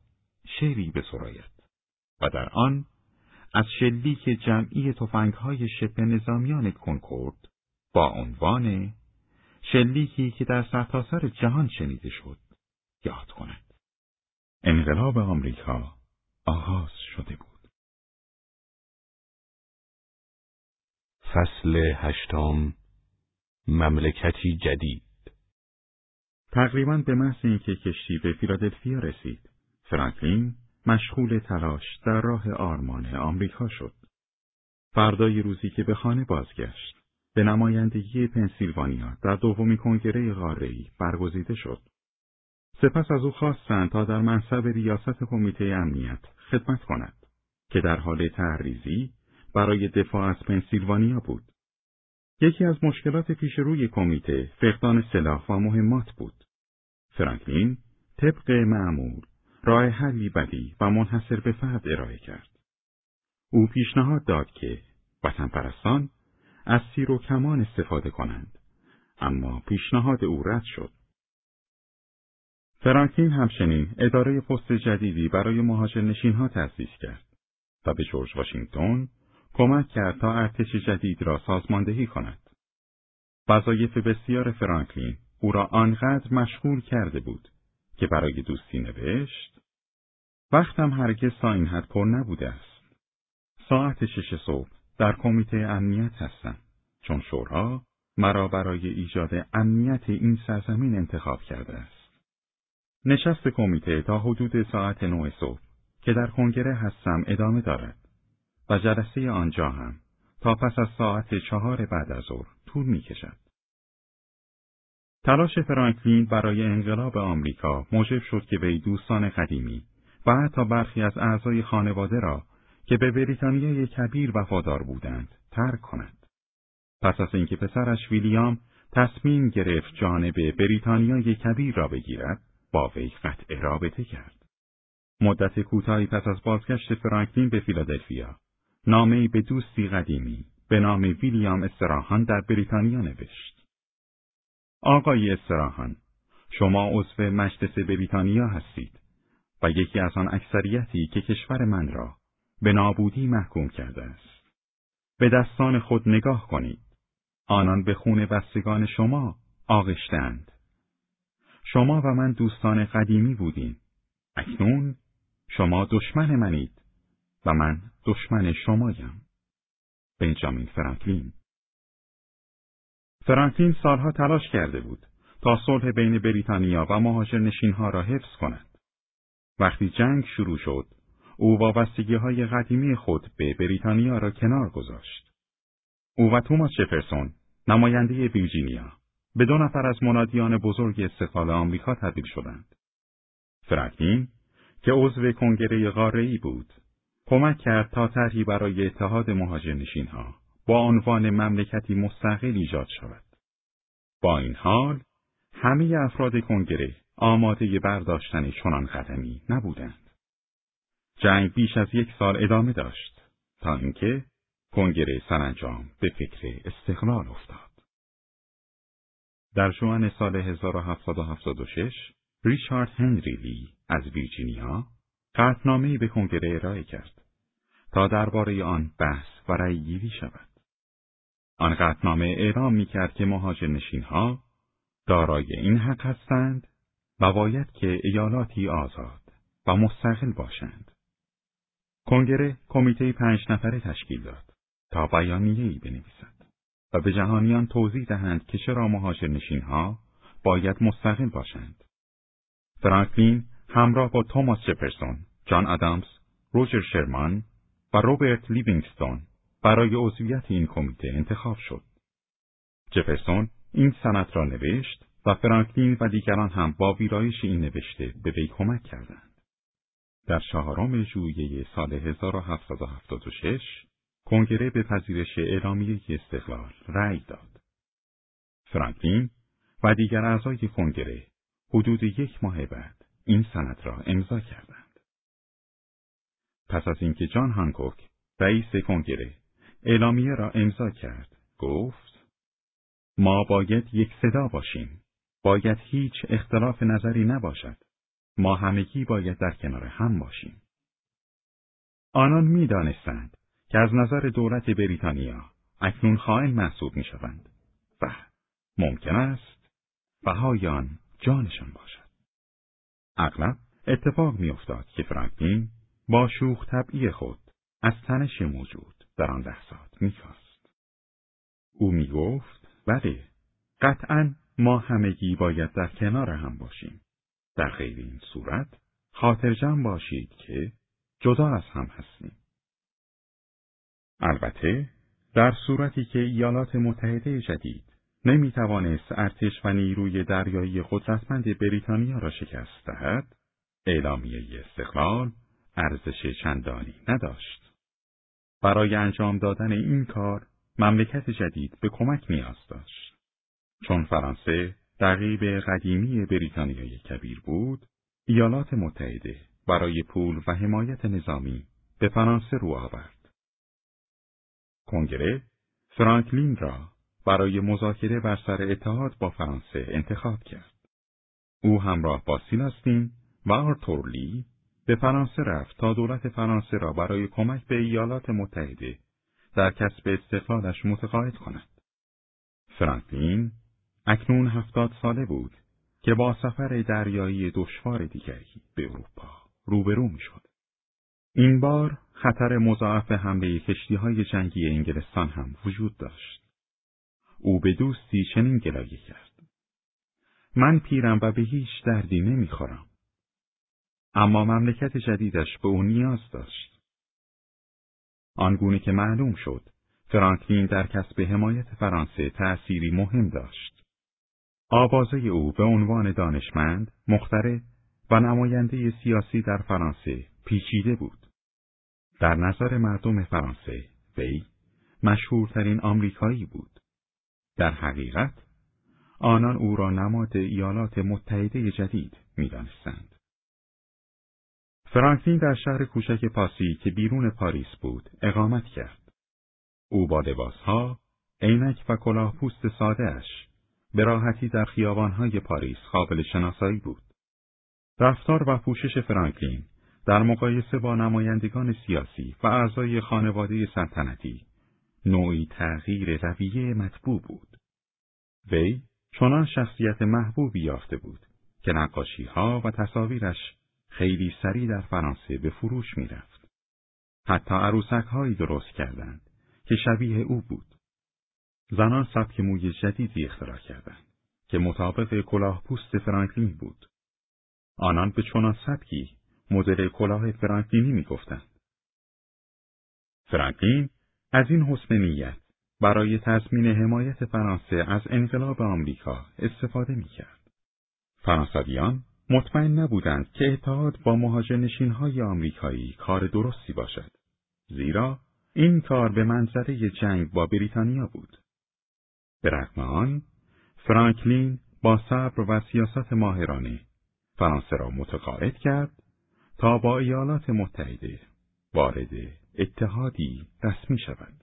شعری به سرایت و در آن از شلیک جمعی های شبه نظامیان کنکورد با عنوان شلیکی که در سرتاسر جهان شنیده شد یاد کند. انقلاب آمریکا آغاز شده بود. فصل هشتم مملکتی جدید تقریبا به محض اینکه کشتی به فیلادلفیا رسید، فرانکلین مشغول تلاش در راه آرمان آمریکا شد. فردای روزی که به خانه بازگشت، به نمایندگی پنسیلوانیا در دومی کنگره قاره‌ای برگزیده شد. سپس از او خواستند تا در منصب ریاست کمیته امنیت خدمت کند که در حال تعریزی برای دفاع از پنسیلوانیا بود. یکی از مشکلات پیش روی کمیته فقدان سلاح و مهمات بود. فرانکلین طبق معمول راه حلی بدی و منحصر به فرد ارائه کرد. او پیشنهاد داد که وطن پرستان از سیر و کمان استفاده کنند، اما پیشنهاد او رد شد. فرانکلین همچنین اداره پست جدیدی برای مهاجرنشینها ها تأسیس کرد و به جورج واشنگتن کمک کرد تا ارتش جدید را سازماندهی کند. وظایف بسیار فرانکلین او را آنقدر مشغول کرده بود که برای دوستی نوشت وقتم هرگز تا این حد پر نبوده است. ساعت شش صبح در کمیته امنیت هستم چون شورا مرا برای ایجاد امنیت این سرزمین انتخاب کرده است. نشست کمیته تا حدود ساعت نه صبح که در کنگره هستم ادامه دارد و جلسه آنجا هم تا پس از ساعت چهار بعد از ظهر طول می کشد. تلاش فرانکلین برای انقلاب آمریکا موجب شد که وی دوستان قدیمی و حتی برخی از اعضای خانواده را که به بریتانیای کبیر وفادار بودند ترک کند. پس از اینکه پسرش ویلیام تصمیم گرفت جانب بریتانیای کبیر را بگیرد، با وی قطع رابطه کرد. مدت کوتاهی پس از بازگشت فرانکلین به فیلادلفیا، نامهای به دوستی قدیمی به نام ویلیام استراهان در بریتانیا نوشت. آقای استراهان، شما عضو مجلس بریتانیا هستید و یکی از آن اکثریتی که کشور من را به نابودی محکوم کرده است. به دستان خود نگاه کنید. آنان به خون بستگان شما آغشتند. شما و من دوستان قدیمی بودیم. اکنون شما دشمن منید و من دشمن شمایم. بنجامین فرانکلین فرانکلین سالها تلاش کرده بود تا صلح بین بریتانیا و مهاجر ها را حفظ کند. وقتی جنگ شروع شد، او وابستگی های قدیمی خود به بریتانیا را کنار گذاشت. او و توماس جفرسون، نماینده ویرجینیا، به دو نفر از منادیان بزرگ استقلال آمریکا تبدیل شدند. فرانکلین که عضو کنگره قاره‌ای بود، کمک کرد تا طرحی برای اتحاد ها با عنوان مملکتی مستقل ایجاد شود. با این حال، همه افراد کنگره آماده برداشتن چنان قدمی نبودند. جنگ بیش از یک سال ادامه داشت تا اینکه کنگره سرانجام به فکر استقلال افتاد. در جوان سال 1776 ریچارد هنری لی از ویرجینیا قطنامهای به کنگره ارائه کرد تا درباره آن بحث و رأیگیری شود. آن قطنامه اعلام می کرد که مهاجر نشین ها دارای این حق هستند و باید که ایالاتی آزاد و مستقل باشند. کنگره کمیته پنج نفره تشکیل داد تا بیانیه‌ای بنویسد و به جهانیان توضیح دهند که چرا مهاجر نشین ها باید مستقل باشند. فرانکلین همراه با توماس جپرسون، جان آدامز، روجر شرمان و روبرت لیوینگستون برای عضویت این کمیته انتخاب شد. جفرسون این سند را نوشت و فرانکلین و دیگران هم با ویرایش این نوشته به وی کمک کردند. در چهارم ژوئیه سال 1776 کنگره به پذیرش اعلامیه استقلال رأی داد. فرانکلین و دیگر اعضای کنگره حدود یک ماه بعد این سند را امضا کردند. پس از اینکه جان هانکوک رئیس کنگره اعلامیه را امضا کرد. گفت ما باید یک صدا باشیم. باید هیچ اختلاف نظری نباشد. ما همگی باید در کنار هم باشیم. آنان می‌دانستند که از نظر دولت بریتانیا اکنون خائن محسوب می شوند و ممکن است بهای آن جانشان باشد. اغلب اتفاق می افتاد که فرانکلین با شوخ طبعی خود از تنش موجود در آن لحظات می‌خواست. او می گفت بله قطعا ما همگی باید در کنار هم باشیم. در غیر این صورت خاطرجم باشید که جدا از هم هستیم. البته در صورتی که ایالات متحده جدید نمی توانست ارتش و نیروی دریایی قدرتمند بریتانیا را شکست دهد، اعلامیه استقلال ارزش چندانی نداشت. برای انجام دادن این کار مملکت جدید به کمک نیاز داشت. چون فرانسه رقیب قدیمی بریتانیای کبیر بود، ایالات متحده برای پول و حمایت نظامی به فرانسه رو آورد. کنگره فرانکلین را برای مذاکره بر سر اتحاد با فرانسه انتخاب کرد. او همراه با سیلاستین و آرتورلی به فرانسه رفت تا دولت فرانسه را برای کمک به ایالات متحده در کسب استقلالش متقاعد کند. فرانکلین اکنون هفتاد ساله بود که با سفر دریایی دشوار دیگری به اروپا روبرو می‌شد. این بار خطر مضاعف حمله کشتی های جنگی انگلستان هم وجود داشت. او به دوستی چنین گلایه کرد. من پیرم و به هیچ دردی نمی‌خورم. اما مملکت جدیدش به او نیاز داشت. آنگونه که معلوم شد، فرانکلین در کسب حمایت فرانسه تأثیری مهم داشت. آوازه او به عنوان دانشمند، مختره و نماینده سیاسی در فرانسه پیچیده بود. در نظر مردم فرانسه، وی مشهورترین آمریکایی بود. در حقیقت، آنان او را نماد ایالات متحده جدید می‌دانستند. فرانکلین در شهر کوچک پاسی که بیرون پاریس بود اقامت کرد. او با لباسها، عینک و کلاه پوست سادهش به راحتی در خیابانهای پاریس قابل شناسایی بود. رفتار و پوشش فرانکلین در مقایسه با نمایندگان سیاسی و اعضای خانواده سلطنتی نوعی تغییر رویه مطبوع بود. وی چنان شخصیت محبوبی یافته بود که نقاشی ها و تصاویرش خیلی سریع در فرانسه به فروش می رفت. حتی عروسک هایی درست کردند که شبیه او بود. زنان سبک موی جدیدی اختراع کردند که مطابق کلاه پوست فرانکلین بود. آنان به چنان سبکی مدل کلاه فرانکلینی می گفتند. فرانکلین از این حسن نیت برای تضمین حمایت فرانسه از انقلاب آمریکا استفاده می کرد. فرانسویان مطمئن نبودند که اتحاد با مهاجرنشین های آمریکایی کار درستی باشد. زیرا این کار به منظره جنگ با بریتانیا بود. به رغم آن، فرانکلین با صبر و سیاست ماهرانه فرانسه را متقاعد کرد تا با ایالات متحده وارد اتحادی رسمی شود.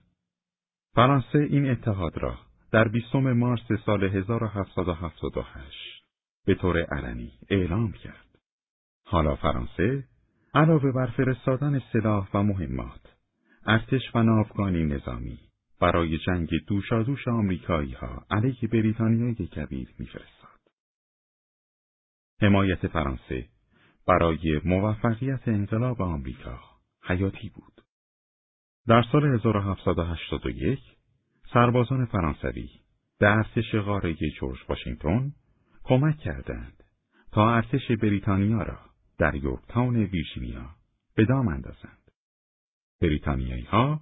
فرانسه این اتحاد را در 20 مارس سال 1778 به طور علنی اعلام کرد. حالا فرانسه علاوه بر فرستادن سلاح و مهمات، ارتش و ناوگانی نظامی برای جنگ دوشادوش آمریکایی ها علیه بریتانیای کبیر میفرستاد. حمایت فرانسه برای موفقیت انقلاب آمریکا حیاتی بود. در سال 1781 سربازان فرانسوی به ارتش قاره جورج واشنگتن کمک کردند تا ارتش بریتانیا را در یورکتاون ویرجینیا به دام اندازند. بریتانیایی ها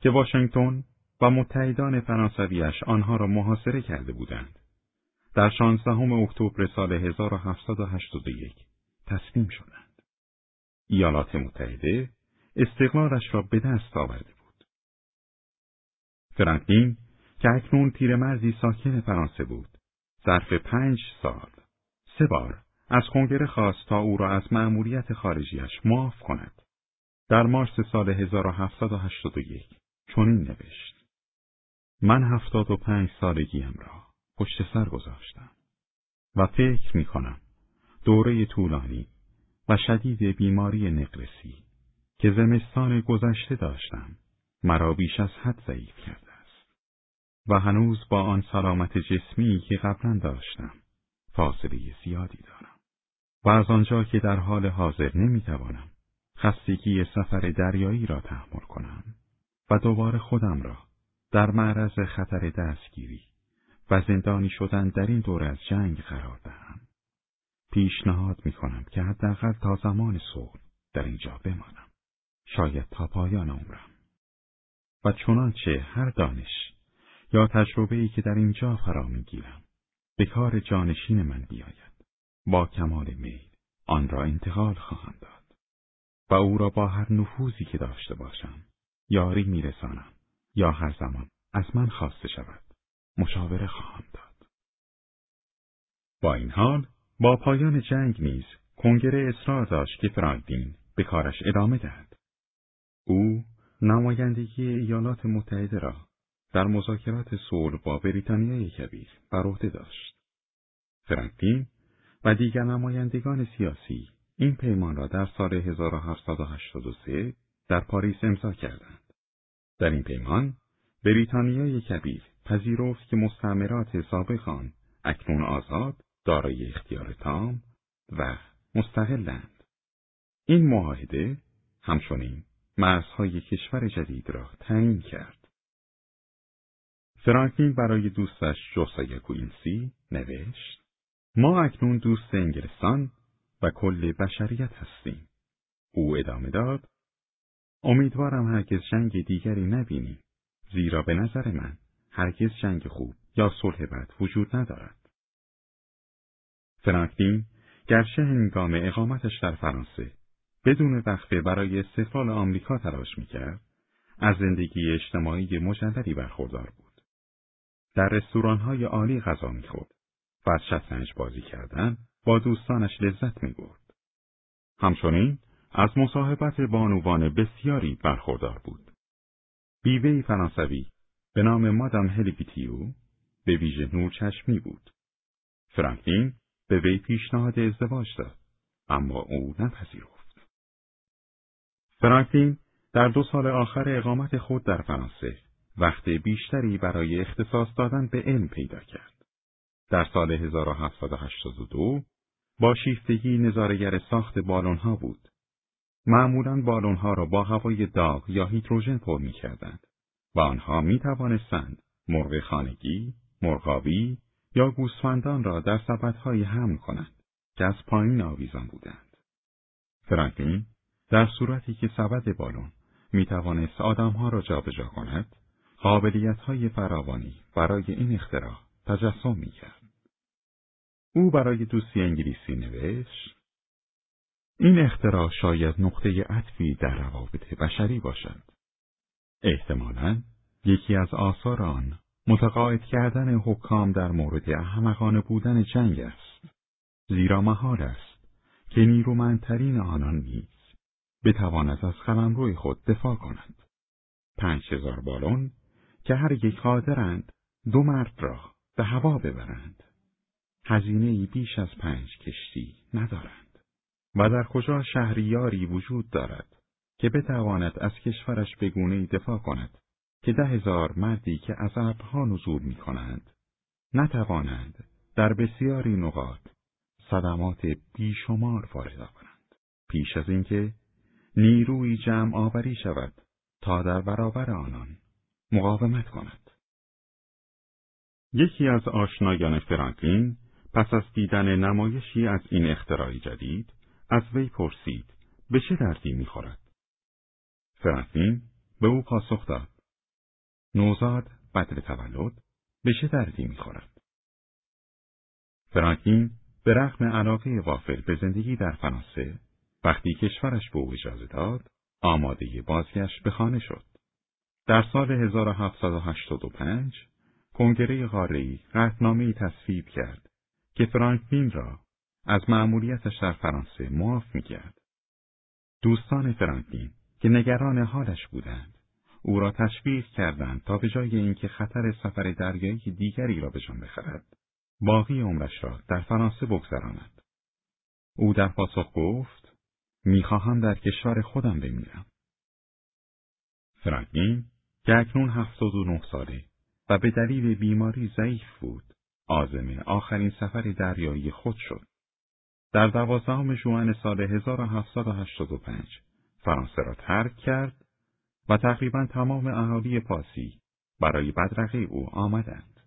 که واشنگتن و متحدان فرانسویش آنها را محاصره کرده بودند. در 16 اکتبر سال 1781 تسلیم شدند. ایالات متحده استقلالش را به دست آورده بود. فرانکلین که اکنون پیرمردی ساکن فرانسه بود، ظرف پنج سال سه بار از کنگره خواست تا او را از مأموریت خارجیش معاف کند. در مارس سال 1781 چنین نوشت. من هفتاد و پنج سالگیم را پشت سر گذاشتم و فکر می کنم دوره طولانی و شدید بیماری نقرسی که زمستان گذشته داشتم مرا بیش از حد ضعیف کرده و هنوز با آن سلامت جسمی که قبلا داشتم فاصله زیادی دارم و از آنجا که در حال حاضر نمی‌توانم خستگی سفر دریایی را تحمل کنم و دوباره خودم را در معرض خطر دستگیری و زندانی شدن در این دور از جنگ قرار دهم. پیشنهاد می کنم که حداقل تا زمان صلح در اینجا بمانم. شاید تا پایان عمرم. و چنانچه هر دانش یا تجربه ای که در اینجا فرا می گیرم به کار جانشین من بیاید. با کمال میل آن را انتقال خواهم داد. و او را با هر نفوذی که داشته باشم یاری میرسانم یا هر زمان از من خواسته شود مشاوره خواهم داد. با این حال با پایان جنگ نیز کنگره اصرار داشت که فرانکلین به کارش ادامه دهد. او نمایندگی ایالات متحده را در مذاکرات صلح با بریتانیای کبیر بر عهده داشت. فرانکلین و دیگر نمایندگان سیاسی این پیمان را در سال 1783 در پاریس امضا کردند. در این پیمان بریتانیای کبیر پذیرفت که مستعمرات سابق آن اکنون آزاد، دارای اختیار تام و مستقلند. این معاهده همچنین مرزهای کشور جدید را تعیین کرد. فرانکلین برای دوستش جوسای کوینسی نوشت ما اکنون دوست انگلستان و کل بشریت هستیم. او ادامه داد امیدوارم هرگز جنگ دیگری نبینیم زیرا به نظر من هرگز جنگ خوب یا صلح بد وجود ندارد. فرانکلین گرچه هنگام اقامتش در فرانسه بدون وقفه برای استقلال آمریکا تلاش می‌کرد، از زندگی اجتماعی مجللی برخوردار بود. در رستورانهای عالی غذا می‌خورد و از شطرنج بازی کردن با دوستانش لذت می‌برد. همچنین از مصاحبت بانوان بسیاری برخوردار بود. بیوهی فرانسوی به نام مادام هلیپیتیو به ویژه نورچشمی بود. فرانکلین به وی پیشنهاد ازدواج داد، اما او نپذیرفت. فرانکلین در دو سال آخر اقامت خود در فرانسه وقت بیشتری برای اختصاص دادن به علم پیدا کرد. در سال 1782 با شیفتگی نظارگر ساخت بالونها بود. معمولا بالونها را با هوای داغ یا هیدروژن پر می کردند و آنها می توانستند مرغ خانگی، مرغابی یا گوسفندان را در سبدهایی حمل کنند که از پایین آویزان بودند. فرانکلین در صورتی که سبد بالون می توانست آدمها را جابجا کند، قابلیت های فراوانی برای این اختراع تجسم می کرد. او برای دوستی انگلیسی نوشت این اختراع شاید نقطه عطفی در روابط بشری باشد. احتمالا یکی از آثار آن متقاعد کردن حکام در مورد احمقانه بودن جنگ است. زیرا محال است که نیرومندترین آنان نیز بتواند از قلمروی خود دفاع کند. پنج هزار بالون که هر یک قادرند دو مرد را به هوا ببرند. هزینه بیش از پنج کشتی ندارند. و در کجا شهریاری وجود دارد که بتواند از کشورش به گونه دفاع کند که ده هزار مردی که از ابرها نزول می کنند نتوانند در بسیاری نقاط صدمات بیشمار وارد آورند پیش از اینکه نیروی جمع آوری شود تا در برابر آنان مقاومت کند. یکی از آشنایان فرانکلین پس از دیدن نمایشی از این اختراع جدید از وی پرسید به چه دردی می‌خورد؟ فرانکلین به او پاسخ داد نوزاد بدر تولد به چه دردی می‌خورد؟ فرانکلین به رغم علاقه وافل به زندگی در فرانسه وقتی کشورش به او اجازه داد آماده بازگشت به خانه شد. در سال 1785 کنگره قاره‌ای قطعنامه‌ای تصویب کرد که فرانکلین را از مأموریتش در فرانسه معاف می‌کرد. دوستان فرانکلین که نگران حالش بودند، او را تشویق کردند تا به جای اینکه خطر سفر دریایی دیگری را به جان بخرد، باقی عمرش را در فرانسه بگذراند. او در پاسخ گفت: می‌خواهم در کشور خودم بمیرم. فرانکلین که اکنون هفتاد و نه ساله و به دلیل بیماری ضعیف بود آزم آخرین سفر دریایی خود شد. در دوازدهم ژوئن سال 1785 فرانسه را ترک کرد و تقریبا تمام اهالی پاسی برای بدرقه او آمدند.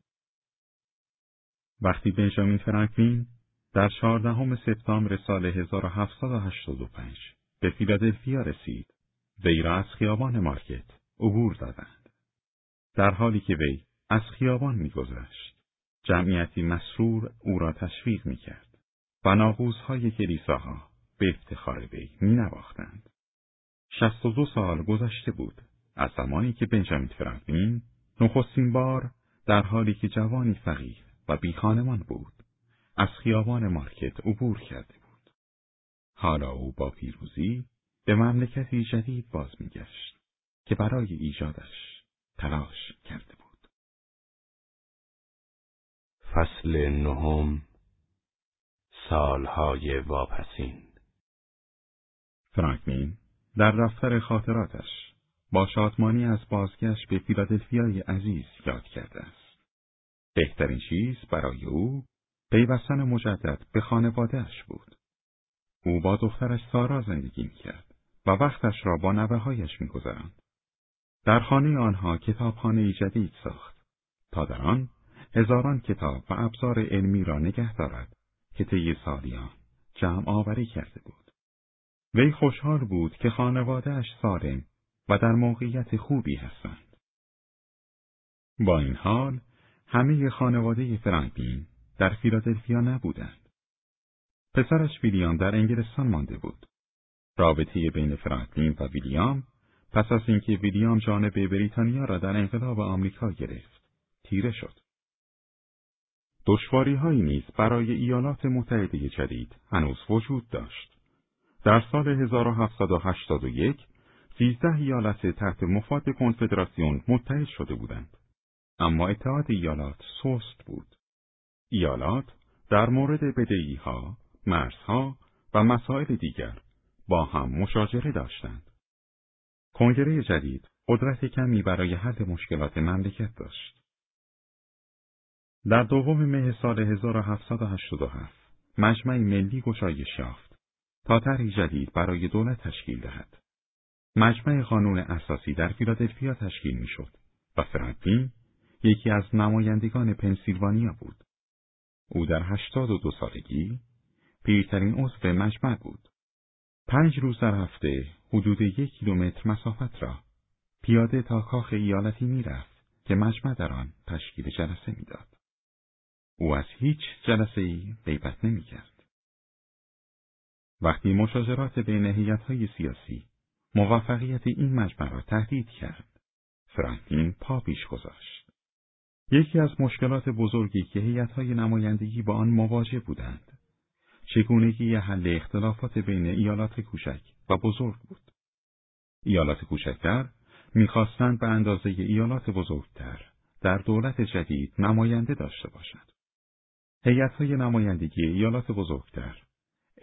وقتی بنجامین فرانکلین در چهاردهم سپتامبر سال 1785 به فیلادلفیا رسید، وی را از خیابان مارکت عبور دادند. در حالی که وی از خیابان میگذشت، جمعیتی مسرور او را تشویق می‌کرد و ناقوسهای کلیساها به افتخار وی مینواختند. شست و دو سال گذشته بود از زمانی که بنجامین فرانکلین نخستین بار در حالی که جوانی فقیر و بیخانمان بود از خیابان مارکت عبور کرده بود. حالا او با پیروزی به مملکتی جدید باز میگشت که برای ایجادش تلاش کرده بود. فصل نهم سالهای واپسین فرانکلین در دفتر خاطراتش با شادمانی از بازگشت به فیلادلفیای عزیز یاد کرده است. بهترین چیز برای او پیوستن مجدد به خانوادهش بود. او با دخترش سارا زندگی می‌کرد و وقتش را با نوه هایش میگذراند. در خانه آنها کتابخانه جدید ساخت تا در آن هزاران کتاب و ابزار علمی را نگه دارد که طی سالیان جمع آوری کرده بود. وی خوشحال بود که خانوادهش سالم و در موقعیت خوبی هستند. با این حال همه خانواده فرانکلین در فیلادلفیا نبودند. پسرش ویلیام در انگلستان مانده بود. رابطه بین فرانکلین و ویلیام پس از اینکه ویلیام جانب بریتانیا را در انقلاب آمریکا گرفت، تیره شد. دشواری هایی نیز برای ایالات متحده جدید هنوز وجود داشت. در سال 1781 سیزده ایالت تحت مفاد کنفدراسیون متحد شده بودند. اما اتحاد ایالات سست بود. ایالات در مورد بدهی ها، مرزها و مسائل دیگر با هم مشاجره داشتند. کنگره جدید قدرت کمی برای حل مشکلات مملکت داشت. در دوم مه سال 1787 مجمع ملی گشایش یافت تا طرحی جدید برای دولت تشکیل دهد. مجمع قانون اساسی در فیلادلفیا تشکیل می‌شد و فرانکلین یکی از نمایندگان پنسیلوانیا بود. او در هشتاد و دو سالگی پیرترین عضو مجمع بود. پنج روز در هفته حدود یک کیلومتر مسافت را پیاده تا کاخ ایالتی می‌رفت که مجمع در آن تشکیل جلسه می‌داد. او از هیچ جلسه ای غیبت نمی‌کرد. وقتی مشاجرات بین هیئت‌های سیاسی موفقیت این مجمع را تهدید کرد، فرانکلین پا پیش گذاشت. یکی از مشکلات بزرگی که هیئت‌های نمایندگی با آن مواجه بودند، چگونگی حل اختلافات بین ایالات کوچک و بزرگ بود. ایالات کوچکتر می‌خواستند به اندازه ایالات بزرگتر در دولت جدید نماینده داشته باشند. هیئت‌های نمایندگی ایالات بزرگتر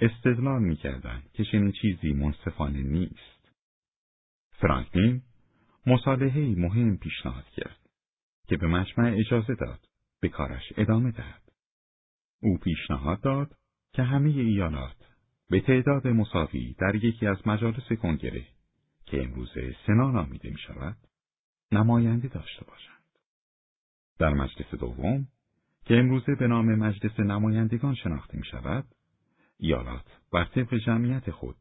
استدلال می‌کردند که چنین چیزی منصفانه نیست. فرانکلین مصالحه‌ای مهم پیشنهاد کرد که به مجمع اجازه داد به کارش ادامه دهد. او پیشنهاد داد که همه ایالات به تعداد مساوی در یکی از مجالس کنگره که امروزه سنا نامیده می شود نماینده داشته باشند. در مجلس دوم که امروزه به نام مجلس نمایندگان شناخته می شود ایالات بر طبق جمعیت خود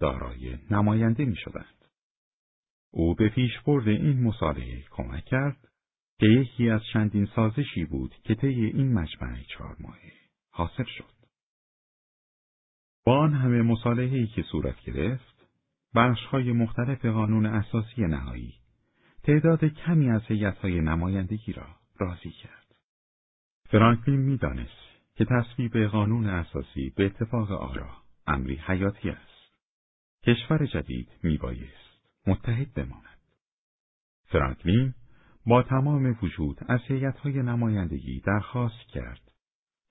دارای نماینده می شدند. او به پیشبرد این مصالحه کمک کرد که یکی از چندین سازشی بود که طی این مجمع چهار ماهه حاصل شد. با آن همه مصالحه‌ای که صورت گرفت، بخش‌های مختلف قانون اساسی نهایی تعداد کمی از هیئت‌های نمایندگی را راضی کرد. فرانکلین می‌دانست که تصویب قانون اساسی به اتفاق آرا امری حیاتی است. کشور جدید میبایست متحد بماند. فرانکلین با تمام وجود از هیئت‌های نمایندگی درخواست کرد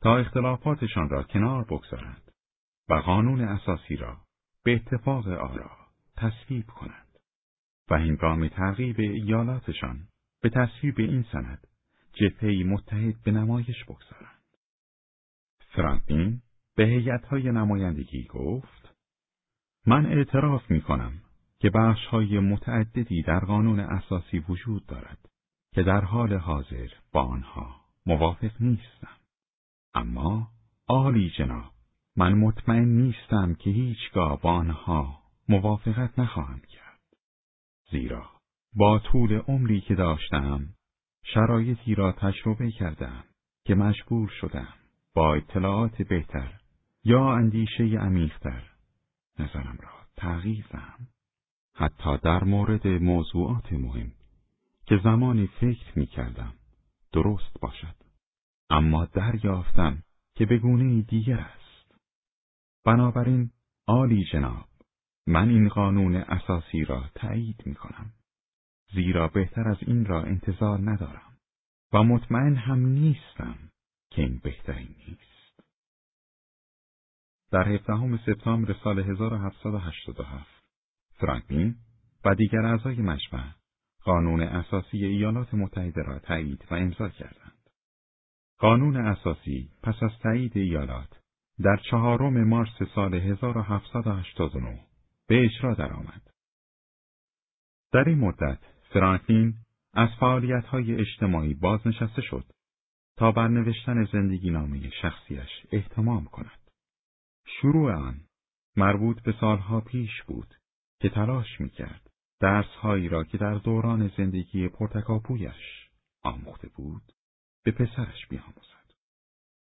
تا اختلافاتشان را کنار بگذارند و قانون اساسی را به اتفاق آرا تصویب کنند. و هنگام تغییر ایالاتشان به تصویب این سند جبههای متحد به نمایش بگذارند. فرانکلین به هیئت‌های نمایندگی گفت من اعتراف می کنم که بخشهای متعددی در قانون اساسی وجود دارد که در حال حاضر با آنها موافق نیستم. اما عالی جناب من مطمئن نیستم که هیچگاه با آنها موافقت نخواهم کرد. زیرا با طول عمری که داشتم شرایطی را تجربه کردم که مجبور شدم با اطلاعات بهتر یا اندیشه عمیقتر نظرم را تغییر دهم. حتی در مورد موضوعات مهم که زمانی فکر می کردم درست باشد. اما دریافتم که به گونه دیگر است. بنابراین عالی جناب من این قانون اساسی را تایید می کنم. زیرا بهتر از این را انتظار ندارم و مطمئن هم نیستم که این بهترین نیست. در 17 سپتامبر سال 1787 فرانکلین و دیگر اعضای مجمع قانون اساسی ایالات متحده را تایید و امضا کردند. قانون اساسی پس از تایید ایالات در چهارم مارس سال 1789 به اجرا درآمد. در این مدت فرانکلین از فعالیت‌های اجتماعی بازنشسته شد تا بر نوشتن زندگی نامه شخصیش احتمام کند. شروع آن مربوط به سالها پیش بود که تلاش می‌کرد درسهایی را که در دوران زندگی پرتکاپویش آموخته بود به پسرش بیاموزد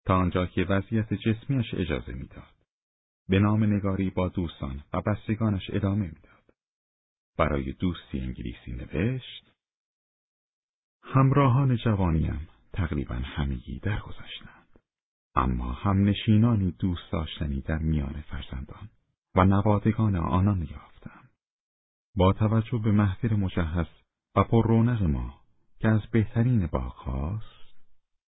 تا آنجا که وضعیت جسمیش اجازه می‌داد. به نام نگاری با دوستان و بستگانش ادامه می‌داد. برای دوستی انگلیسی نوشت همراهان جوانیم تقریبا همگی درگذشتند. اما هم نشینانی دوست داشتنی در میان فرزندان و نوادگان آنان یافتم. با توجه به محفل مجهز و پر رونق ما که از بهترین باغ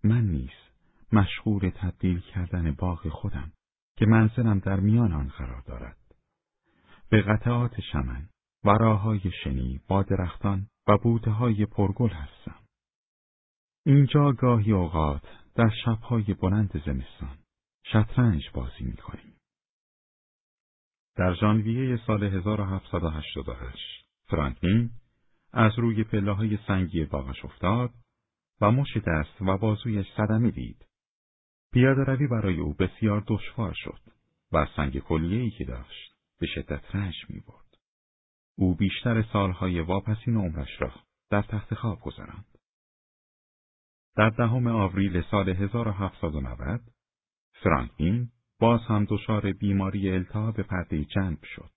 من نیز مشغول تبدیل کردن باغ خودم که منزلم در میان آن قرار دارد به قطعات شمن و شنی با درختان و بوته های پرگل هستم اینجا گاهی اوقات در شبهای بلند زمستان شطرنج بازی می کنیم. در ژانویه سال 1788 فرانکلین از روی پله های سنگی باغش افتاد و مش دست و بازویش صدمه دید. پیاده روی برای او بسیار دشوار شد و سنگ کلیه‌ای که داشت به شدت رنج می برد. او بیشتر سالهای واپسین عمرش را در تخت خواب گذراند. در دهم آوریل سال 1790 فرانکلین باز هم دچار بیماری التهاب پرده جنب شد.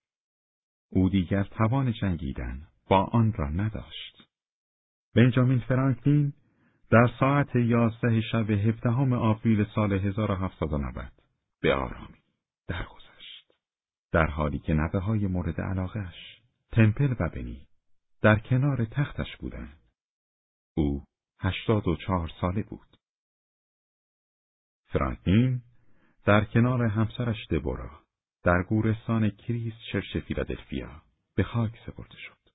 او دیگر توان جنگیدن با آن را نداشت. بنجامین فرانکلین در ساعت یازده شب هفدهم آوریل سال 1790 به آرامی درگذشت. در حالی که نوه های مورد علاقهش تمپل و بنی در کنار تختش بودند. او هشتاد و چهار ساله بود. فرانکلین در کنار همسرش دبورا در گورستان کریس چرچ فیلادلفیا به خاک سپرده شد.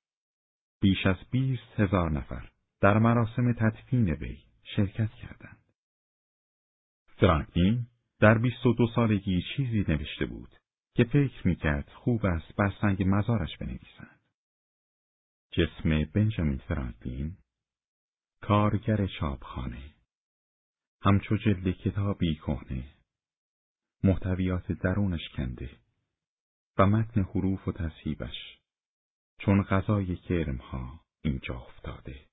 بیش از بیست هزار نفر در مراسم تدفین وی شرکت کردند. فرانکلین در بیست و دو سالگی چیزی نوشته بود که فکر می‌کرد خوب است بر سنگ مزارش بنویسند. جسم بنجامین فرانکلین کارگر چاپخانه همچو جلد کتابی کهنه محتویات درونش کنده و متن حروف و تصحیبش چون غذای کرمها اینجا افتاده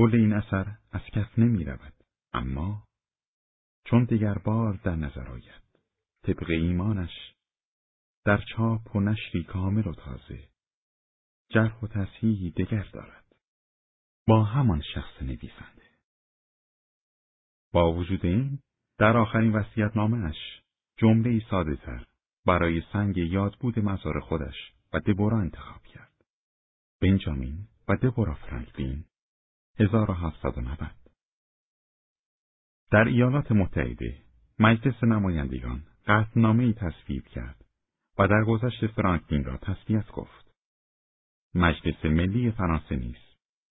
کل این اثر از کف نمی رود. اما چون دیگر بار در نظر آید طبق ایمانش در چاپ و نشری کامل و تازه جرح و تصحیحی دگر دارد. با همان شخص نویسنده. با وجود این در آخرین وسیعت نامش جمله ساده تر برای سنگ یادبود مزار خودش و دبورا انتخاب کرد. بنجامین و دبورا فرانکلین 1790 در ایالات متحده مجلس نمایندگان قطعنامه ای تصویب کرد و در گذشت فرانکلین را تسلیت گفت. مجلس ملی فرانسه نیز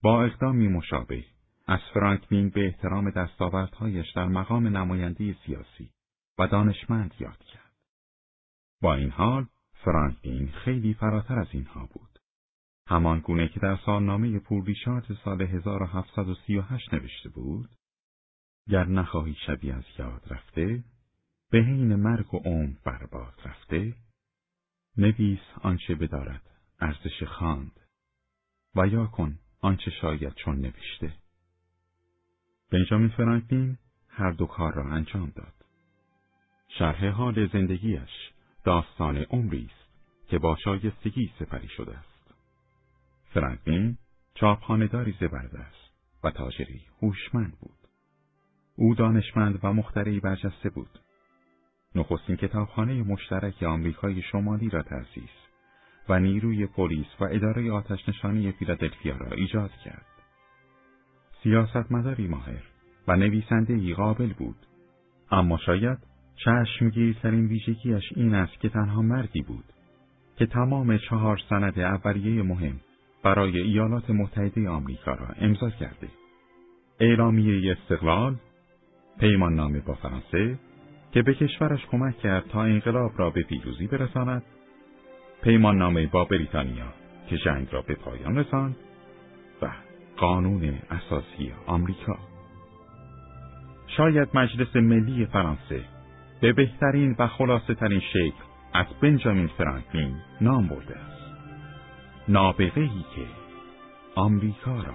با اقدامی مشابه از فرانکلین به احترام دستاوردهایش در مقام نماینده سیاسی و دانشمند یاد کرد. با این حال فرانکلین خیلی فراتر از اینها بود. همان گونه که در سالنامه پورریشارد سال 1738 نوشته بود، گر نخواهی شبی از یاد رفته، به حین مرگ و عمر برباد رفته، نویس آنچه بدارد ارزش خواند و یا کن آنچه شاید چون نوشته. بنجامین فرانکلین هر دو کار را انجام داد. شرح حال زندگیش داستان عمری است که با شایستگی سپری شده است. فرانکلین چاپخانهداری است و تاجری هوشمند بود. او دانشمند و مخترعی برجسته بود. نخستین کتابخانه مشترک آمریکای شمالی را تأسیس و نیروی پلیس و اداره آتش نشانی فیلادلفیا را ایجاد کرد. سیاستمداری ماهر و نویسنده قابل بود اما شاید چشمگیرترین ویژگیش این است که تنها مردی بود که تمام چهار سند اولیه مهم برای ایالات متحده آمریکا را امضا کرده. اعلامیه استقلال پیمان نامه با فرانسه که به کشورش کمک کرد تا انقلاب را به پیروزی برساند. پیمان نامه با بریتانیا که جنگ را به پایان رساند و قانون اساسی آمریکا. شاید مجلس ملی فرانسه به بهترین و خلاصه ترین شکل از بنجامین فرانکلین نام برده است. نابغه‌ای که آمریکا را